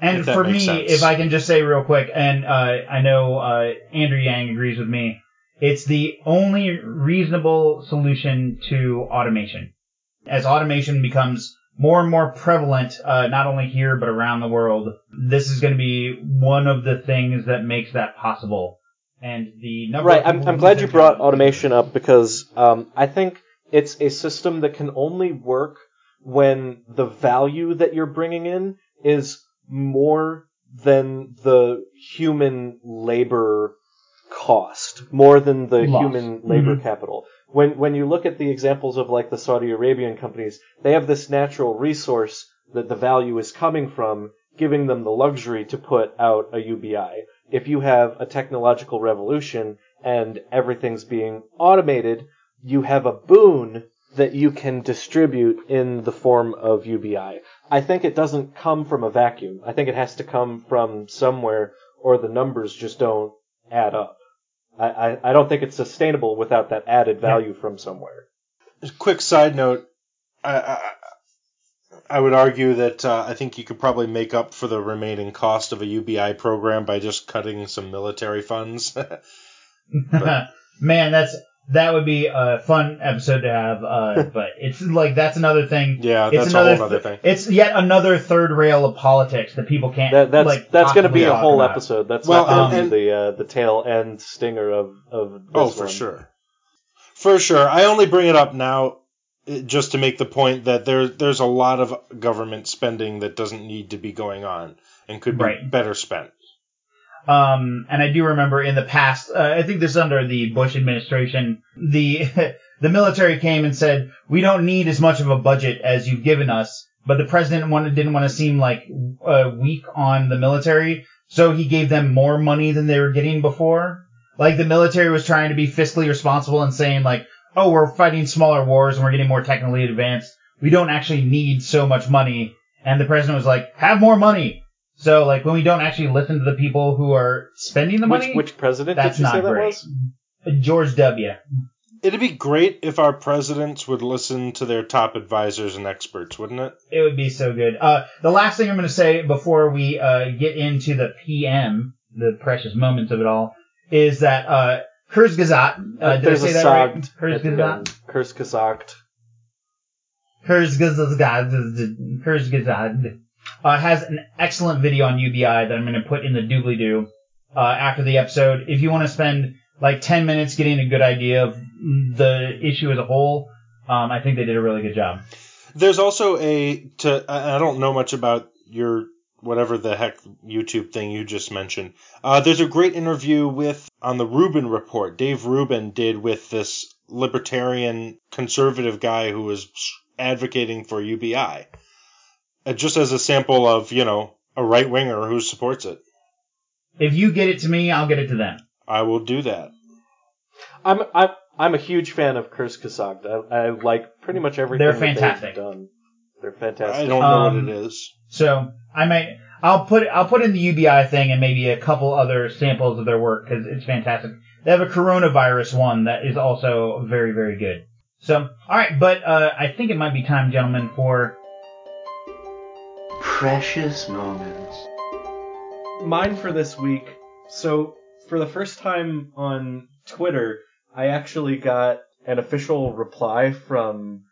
And for me, sense. if I can just say real quick, and uh, I know uh, Andrew Yang agrees with me, it's the only reasonable solution to automation. As automation becomes more and more prevalent, uh, not only here but around the world, this is going to be one of the things that makes that possible. And the number Right. of I'm, I'm glad you brought automation up because um, I think it's a system that can only work when the value that you're bringing in is more than the human labor cost, more than the human labor Mhm. capital. When when you look at the examples of like the Saudi Arabian companies, they have this natural resource that the value is coming from, giving them the luxury to put out a UBI. If you have a technological revolution and everything's being automated, you have a boon that you can distribute in the form of UBI. I think it doesn't come from a vacuum. I think it has to come from somewhere or the numbers just don't add up. I, I, I don't think it's sustainable without that added value from somewhere. quick side note, I, I, I would argue that uh, I think you could probably make up for the remaining cost of a UBI program by just cutting some military funds. Man, that's that would be a fun episode to have. Uh, but it's like that's another thing. yeah, it's that's a another whole other thing. It's yet another third rail of politics that people can't. That, that's like, that's going to be a whole about. episode. That's Well, not going and- to be the uh, the tail end stinger of of this Oh, for one. sure, for sure. I only bring it up now uh, just to make the point that there there's a lot of government spending that doesn't need to be going on and could be Right. better spent. Um, and I do remember in the past, uh, I think this is under the Bush administration, the the military came and said, "We don't need as much of a budget as you've given us." But the president wanted, didn't want to seem like uh, weak on the military, so he gave them more money than they were getting before. Like the military was trying to be fiscally responsible and saying like, "Oh, we're fighting smaller wars and we're getting more technically advanced. We don't actually need so much money." And the president was like, "Have more money." So like when we don't actually listen to the people who are spending the money, which president that's did you say not that great. was? George W. It'd be great if our presidents would listen to their top advisors and experts, wouldn't it? It would be so good. Uh, the last thing I'm going to say before we uh, get into the PM, the precious moments of it all, is that uh, Kurzgesagt, uh, did I say that right? Kurzgesagt? end. Kurzgesagt, Kurzgesagt, uh, has an excellent video on UBI that I'm going to put in the doobly doo uh, after the episode. If you want to spend like 10 minutes getting a good idea of the issue as a whole, um, I think they did a really good job. There's also a to I don't know much about your whatever the heck YouTube thing you just mentioned. Uh, there's a great interview with on the Rubin Report. Dave Rubin did with this libertarian conservative guy who was advocating for UBI, just as a sample of you know a right winger who supports it. If you get it to me, I'll get it to them. I will do that. I'm I'm I'm a huge fan of Kurz gesagt. I, I like pretty much everything They're that they've done. They're fantastic. I don't know Um, what it is. So I might, I'll put, I'll put in the UBI thing and maybe a couple other samples of their work because it's fantastic. They have a coronavirus one that is also very, very good. So, all right, but uh, I think it might be time, gentlemen, for Precious moments. mine for this week. So, for the first time on Twitter, I actually got an official reply from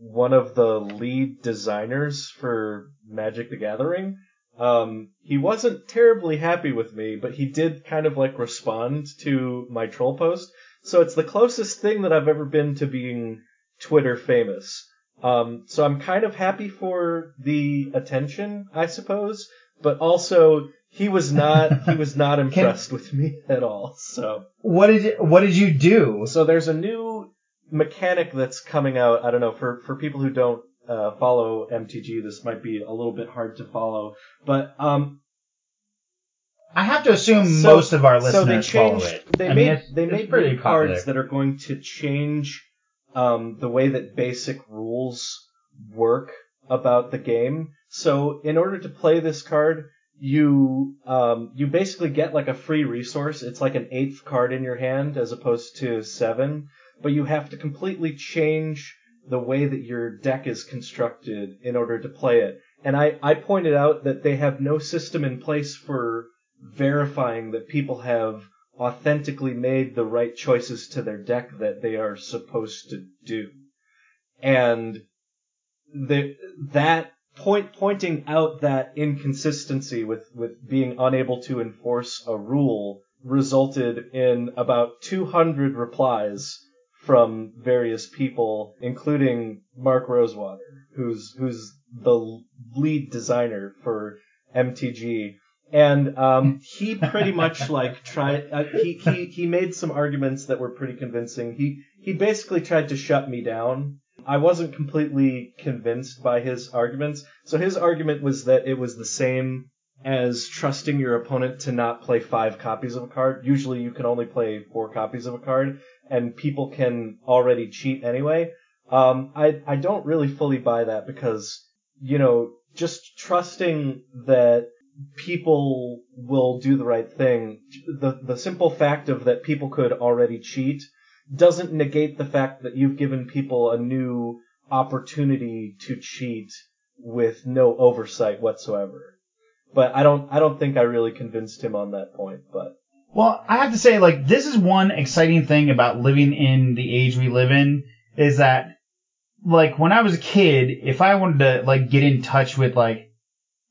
one of the lead designers for Magic the Gathering. Um, he wasn't terribly happy with me, but he did kind of like respond to my troll post. So it's the closest thing that I've ever been to being Twitter famous. Um, so I'm kind of happy for the attention, I suppose, but also he was not he was not impressed with me at all. So what did what did you do? so there's a new mechanic that's coming out. I don't know for for people who don't uh, follow MTG, this might be a little bit hard to follow, but um, I have to assume so- most of our listeners so they listeners follow changed. it. They I mean, made it's- they it's made pretty cards that are going to change um, the way that basic rules work about the game. So in order to play this card, you um, you basically get like a free resource. It's like an eighth card in your hand as opposed to seven, but you have to completely change the way that your deck is constructed in order to play it. And I, I pointed out that they have no system in place for verifying that people have authentically made the right choices to their deck that they are supposed to do. And the, that point, pointing out that inconsistency with, with being unable to enforce a rule resulted in about 200 replies from various people, including Mark Rosewater, who's, who's the lead designer for MTG. And um, he pretty much like tried. Uh, he, he he made some arguments that were pretty convincing. He he basically tried to shut me down. I wasn't completely convinced by his arguments. So his argument was that it was the same as trusting your opponent to not play five copies of a card. Usually you can only play four copies of a card, and people can already cheat anyway. Um, I I don't really fully buy that because you know just trusting that people will do the right thing. The the simple fact of that people could already cheat doesn't negate the fact that you've given people a new opportunity to cheat with no oversight whatsoever. But I don't I don't think I really convinced him on that point, but Well, I have to say, like, this is one exciting thing about living in the age we live in is that, like, when I was a kid, if I wanted to, like, get in touch with, like,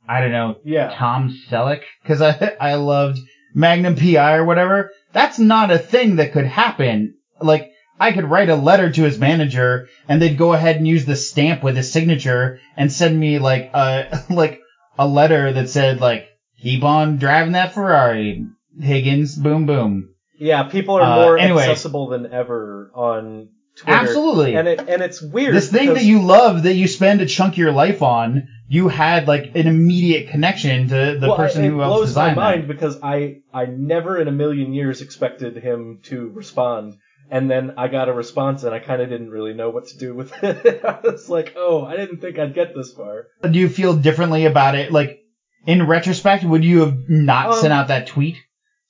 I don't know, yeah. Tom Selleck, because I, I loved Magnum PI or whatever, that's not a thing that could happen. Like, I could write a letter to his manager and they'd go ahead and use the stamp with his signature and send me, like, a, like, a letter that said, like, keep on driving that Ferrari, Higgins, boom, boom. Yeah, people are Uh, more anyway. accessible than ever on Twitter. Absolutely. And it and it's weird. This thing that you love, that you spend a chunk of your life on, you had, like, an immediate connection to the well, person I, who it else blows my designed mind that. because I I never in a million years expected him to respond, and then I got a response and I kind of didn't really know what to do with it. I was like, oh, I didn't think I'd get this far. Do you feel differently about it? Like, in retrospect, would you have not Um, sent out that tweet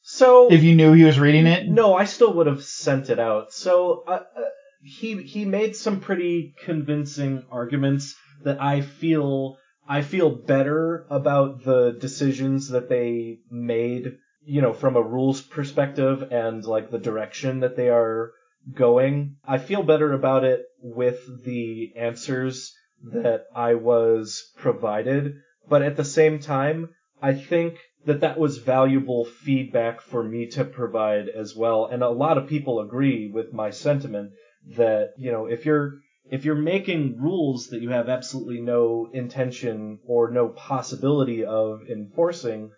So if you knew he was reading it? No, I still would have sent it out. So uh, uh, he he made some pretty convincing arguments that I feel I feel better about the decisions that they made, you know, from a rules perspective and like the direction that they are going. I feel better about it with the answers that I was provided, but at the same time, I think that that was valuable feedback for me to provide as well. And a lot of people agree with my sentiment that, you know, if you're, if you're making rules that you have absolutely no intention or no possibility of enforcing,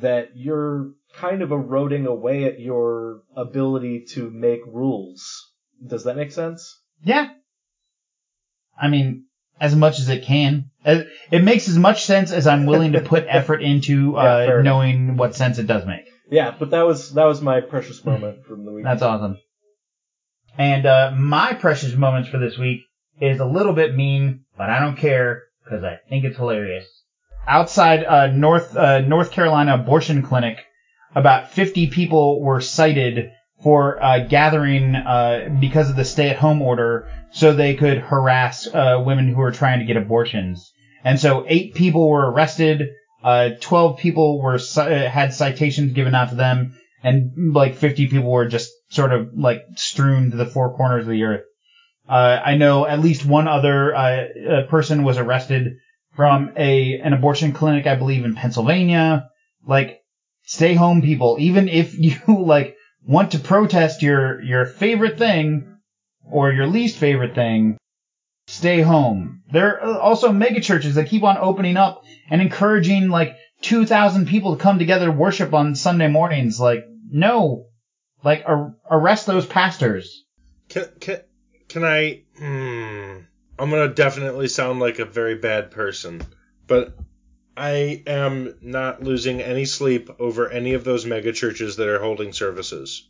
that you're kind of eroding away at your ability to make rules. Does that make sense? Yeah. I mean, as much as it can. It makes as much sense as I'm willing to put effort into uh, enough. knowing what sense it does make. Yeah, but that was, that was my precious moment from the week. That's awesome. And uh, my precious moments for this week is a little bit mean, but I don't care because I think it's hilarious. Outside uh, North uh, North Carolina abortion clinic, about 50 people were cited for uh, gathering uh, because of the stay-at-home order, so they could harass uh, women who were trying to get abortions. And so eight people were arrested. Uh, 12 people were had citations given out to them, and like 50 people were just sort of like strewn to the four corners of the earth. Uh, I know at least one other uh, person was arrested from a an abortion clinic, I believe, in Pennsylvania. Like, stay home, people. Even if you like want to protest your your favorite thing or your least favorite thing, stay home. There are also mega churches that keep on opening up and encouraging like 2,000 people to come together to worship on Sunday mornings. Like, no, like ar- arrest those pastors. Can can can I? Hmm, I'm gonna definitely sound like a very bad person, but I am not losing any sleep over any of those mega churches that are holding services.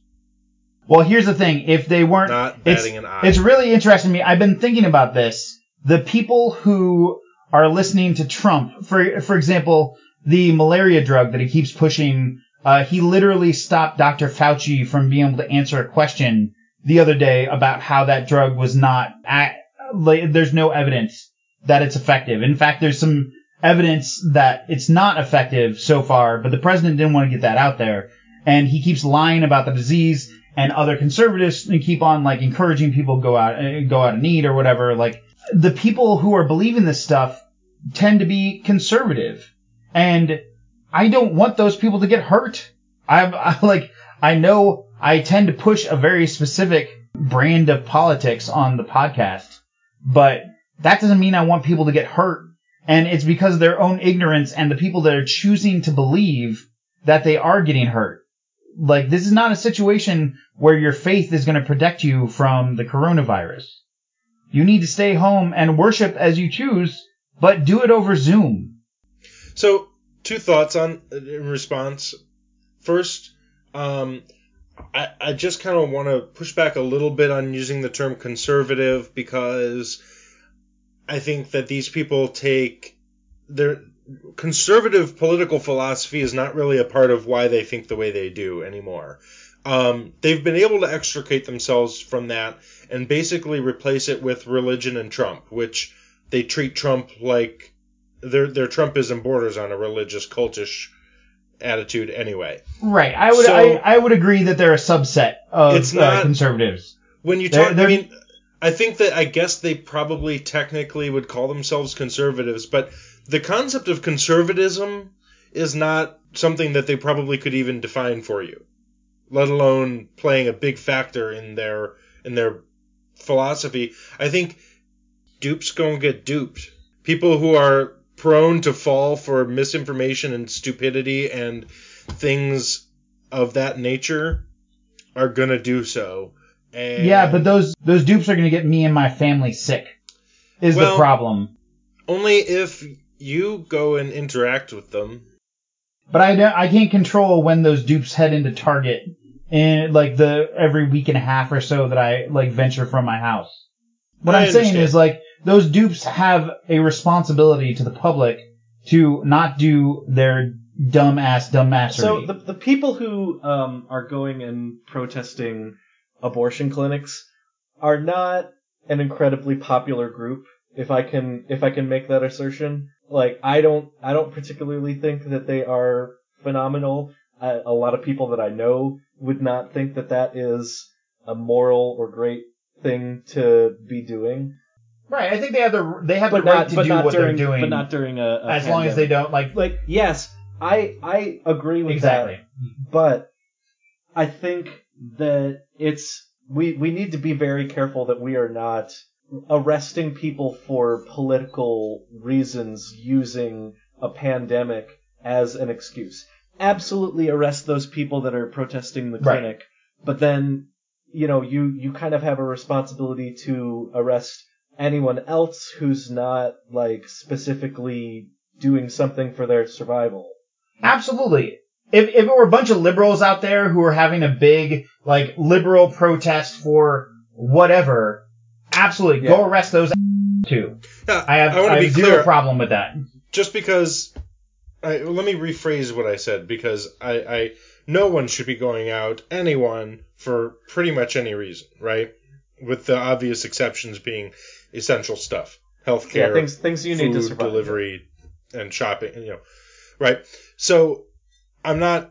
Well, here's the thing: if they weren't, Not it's, batting an eye. it's really interesting to me. I've been thinking about this. The people who are listening to Trump. For for example, the malaria drug that he keeps pushing. Uh, he literally stopped Dr. Fauci from being able to answer a question the other day about how that drug was not. At, there's no evidence that it's effective. In fact, there's some evidence that it's not effective so far, but the president didn't want to get that out there. And he keeps lying about the disease and other conservatives keep on like encouraging people to go out, uh, go out and eat or whatever. Like the people who are believing this stuff tend to be conservative and I don't want those people to get hurt. I'm I, like, I know I tend to push a very specific brand of politics on the podcast, but that doesn't mean I want people to get hurt. And it's because of their own ignorance and the people that are choosing to believe that they are getting hurt. Like, this is not a situation where your faith is going to protect you from the coronavirus. You need to stay home and worship as you choose, but do it over Zoom. So, two thoughts on in response. First, um, I, I just kind of want to push back a little bit on using the term conservative because I think that these people take their conservative political philosophy is not really a part of why they think the way they do anymore. Um, they've been able to extricate themselves from that and basically replace it with religion and Trump, which they treat Trump like their their Trumpism borders on a religious cultish attitude anyway. Right. I would So- I, I would agree that they're a subset of It's uh, conservatives. When you They're- talk, I they're- mean, I think that I guess they probably technically would call themselves conservatives, but the concept of conservatism is not something that they probably could even define for you, let alone playing a big factor in their in their philosophy. I think dupes gonna get duped. People who are prone to fall for misinformation and stupidity and things of that nature are gonna do so. And Yeah, but those those dupes are to get me and my family sick. Is Well- the problem. only if you go and interact with them. But I don't, I can't control when those dupes head into Target and like the every week and a half or so that I like venture from my house. What I I'm saying is like those dupes have a responsibility to the public to not do their dumb ass dumbassery. So the the people who um, are going and protesting abortion clinics are not an incredibly popular group. If I can if I can make that assertion, like I don't I don't particularly think that they are phenomenal. I, a lot of people that I know would not think that that is a moral or great thing to be doing. Right, I think they have the they have But the right not to do what during they're doing but not during a, a as long as they don't like like yes, I I agree with exactly. that, but I think that it's we we need to be very careful that we are not arresting people for political reasons using a pandemic as an excuse. Absolutely arrest those people that are protesting the Right. clinic, but then you know you you kind of have a responsibility to arrest anyone else who's not like specifically doing something for their survival. Absolutely. If, if it were a bunch of liberals out there who were having a big, like, liberal protest for whatever, absolutely, go arrest those too. Yeah, I have, I want I have be zero clear. problem with that. just because I, let me rephrase what I said because I, I no one should be going out anyone for pretty much any reason, right? With the obvious exceptions being essential stuff, healthcare, Yeah, things things you need to food survive. delivery, and shopping. You know, right? So I'm not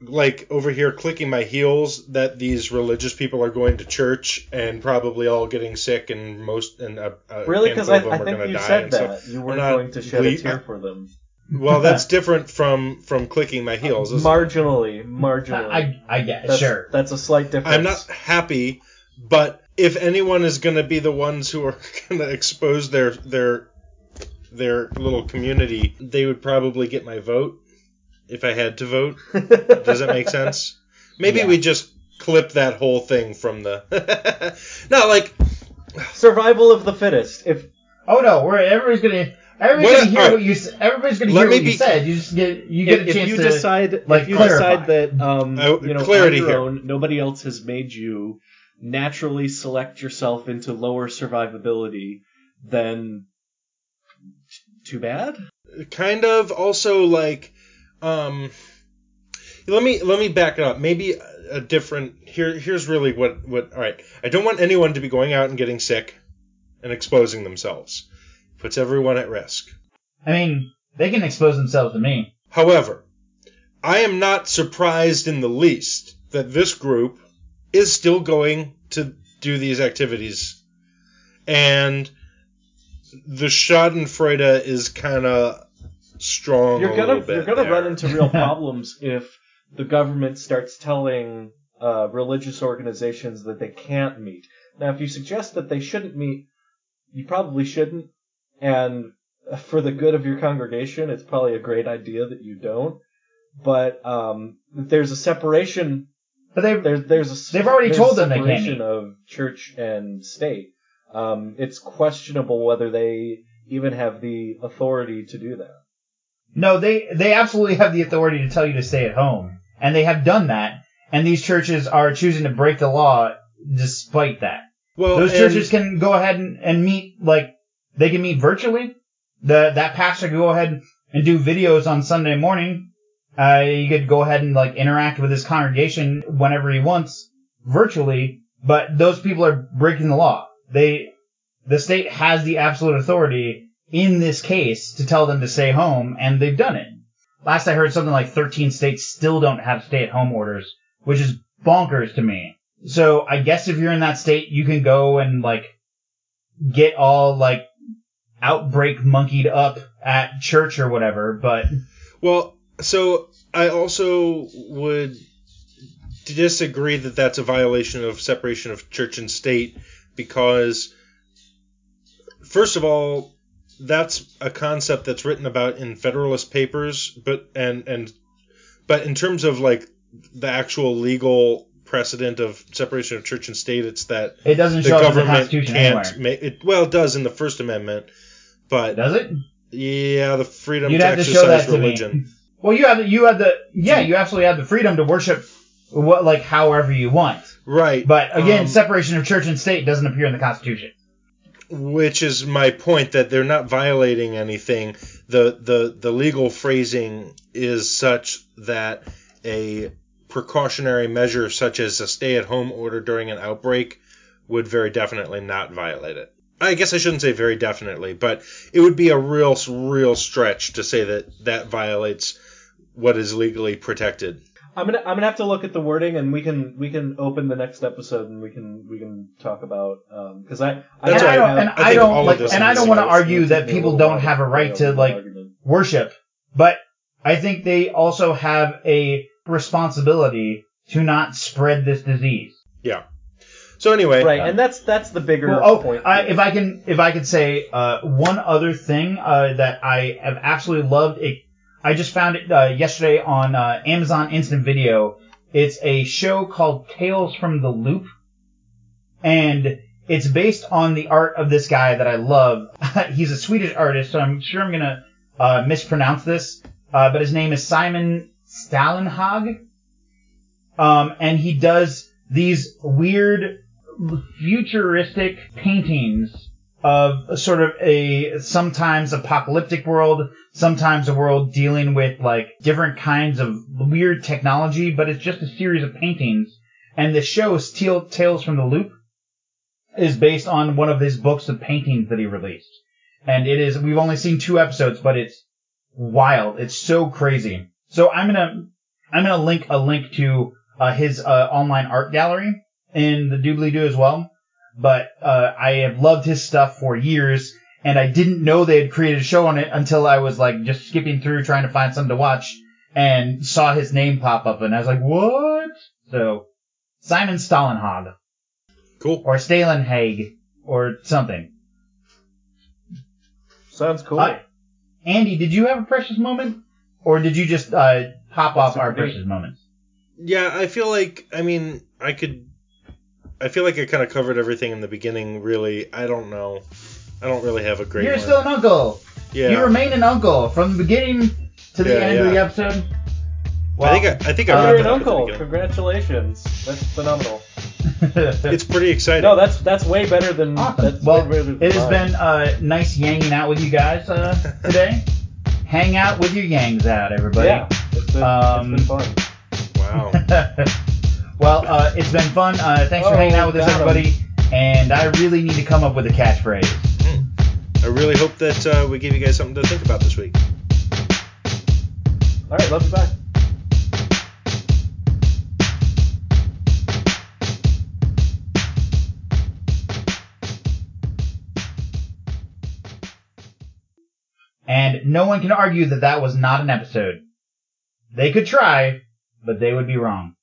like over here clicking my heels that these religious people are going to church and probably all getting sick and most and a, a Really, because handful I, I think going to you die. said and so- that you weren't going to shed ble- a tear for them. well, that's different from from clicking my heels. isn't it? Marginally, marginally. I, I guess, that's, sure. That's a slight difference. I'm not happy, but if anyone is going to be the ones who are going to expose their their their little community, they would probably get my vote if I had to vote. Does that make sense? Maybe Yeah. we just clip that whole thing from the. no, like Survival of the fittest. If Oh no, we're, everybody's gonna, everybody's gonna hear alright. what you, s- everybody's gonna Let hear me what you be- said. You just get, you get if, a if chance you to, decide like, if you clarify. decide that um I- you know clarity on your here. own nobody else has made you naturally select yourself into lower survivability, then too bad. kind of. Also like um let me let me back it up. Maybe a, a different here here's really what what all right. I don't want anyone to be going out and getting sick and exposing themselves. Puts everyone at risk. I mean, they can expose themselves to me. however i am not surprised in the least that this group is still going to do these activities and the schadenfreude is kind of strong You're gonna you're gonna there. run into real problems if the government starts telling uh, religious organizations that they can't meet. Now, if you suggest that they shouldn't meet, you probably shouldn't, and for the good of your congregation, it's probably a great idea that you don't. But um, there's a separation. But they There's there's a They've already there's told them they can't separation meet. of church and state. Um, it's questionable whether they even have the authority to do that. No, they they absolutely have the authority to tell you to stay at home, and they have done that. And these churches are choosing to break the law despite that. Well, Those and- churches can go ahead and, and meet like they can meet virtually. The that pastor can go ahead and do videos on Sunday morning. Uh, you could go ahead and like interact with his congregation whenever he wants virtually, but those people are breaking the law. They the state has the absolute authority in this case to tell them to stay home, and they've done it. Last I heard, something like 13 states still don't have stay-at-home orders, which is bonkers to me. So I guess if you're in that state, you can go and like get all like outbreak monkeyed up at church or whatever, but Well, so I also would disagree that that's a violation of separation of church and state because, first of all, that's a concept that's written about in Federalist Papers, but and and but in terms of like the actual legal precedent of separation of church and state, it's that it doesn't the show in the government can't make it. Well, it does in the First Amendment, but Does it? yeah, the freedom You'd to have to show exercise to religion. Well, you have you have the yeah, you absolutely have the freedom to worship what like however you want. Right. But again, Um, separation of church and state doesn't appear in the Constitution. which is my point that they're not violating anything. The the the legal phrasing is such that a precautionary measure such as a stay-at-home order during an outbreak would very definitely not violate it. I guess I shouldn't say very definitely, but it would be a real real stretch to say that that violates what is legally protected. I'm gonna I'm gonna have to look at the wording, and we can we can open the next episode, and we can we can talk about because I I That's and I right. don't, and I I, don't like, and I don't want to argue that people don't have a right to like worship, but I think they also have a responsibility to not spread this disease. Yeah. So anyway, right, and that's that's the bigger Well, oh, point. I, if I can, if I could say uh, one other thing uh, that I have absolutely loved, it, I just found it uh, yesterday on uh, Amazon Instant Video. It's a show called Tales from the Loop, and it's based on the art of this guy that I love. He's a Swedish artist, so I'm sure I'm gonna uh, mispronounce this, uh, but his name is Simon Stalenhag, um, and he does these weird futuristic paintings of sort of a sometimes apocalyptic world, sometimes a world dealing with like different kinds of weird technology, but it's just a series of paintings. And the show Steel Tales from the Loop is based on one of his books of paintings that he released. And it is, we've only seen two episodes, but it's wild. It's so crazy. So I'm gonna, I'm gonna link a link to uh, his uh, online art gallery in the doobly doo as well. But uh, I have loved his stuff for years, and I didn't know they had created a show on it until I was like just skipping through trying to find something to watch and saw his name pop up, and I was like, what? So Simon Stalenhag cool. or Stalenhag or something. sounds cool. Uh, Andy, did you have a precious moment, or did you just uh, pop off Super our neat. precious moments? Yeah, I feel like I mean I could. I feel like I kind of covered everything in the beginning. Really, I don't know. I don't really have a great You're one. still an uncle. yeah. You remain an uncle from the beginning to the Yeah, end of the yeah. episode. I think I, I think I Uh, wrapped You're an up at the uncle. Congratulations. That's phenomenal. It's pretty exciting. No, that's that's way better than. Awesome. That's Well, way better than it has mine. been uh, nice yanging out with you guys uh, today. Hang out with your yangs out, everybody. Yeah, it's been, Um, it's been fun. wow. well, uh, it's been fun. Uh, thanks for Oh, hanging out with us, got 'em. everybody. And I really need to come up with a catchphrase. I really hope that uh, we gave you guys something to think about this week. All right, love you. Bye. And no one can argue that that was not an episode. They could try, but they would be wrong.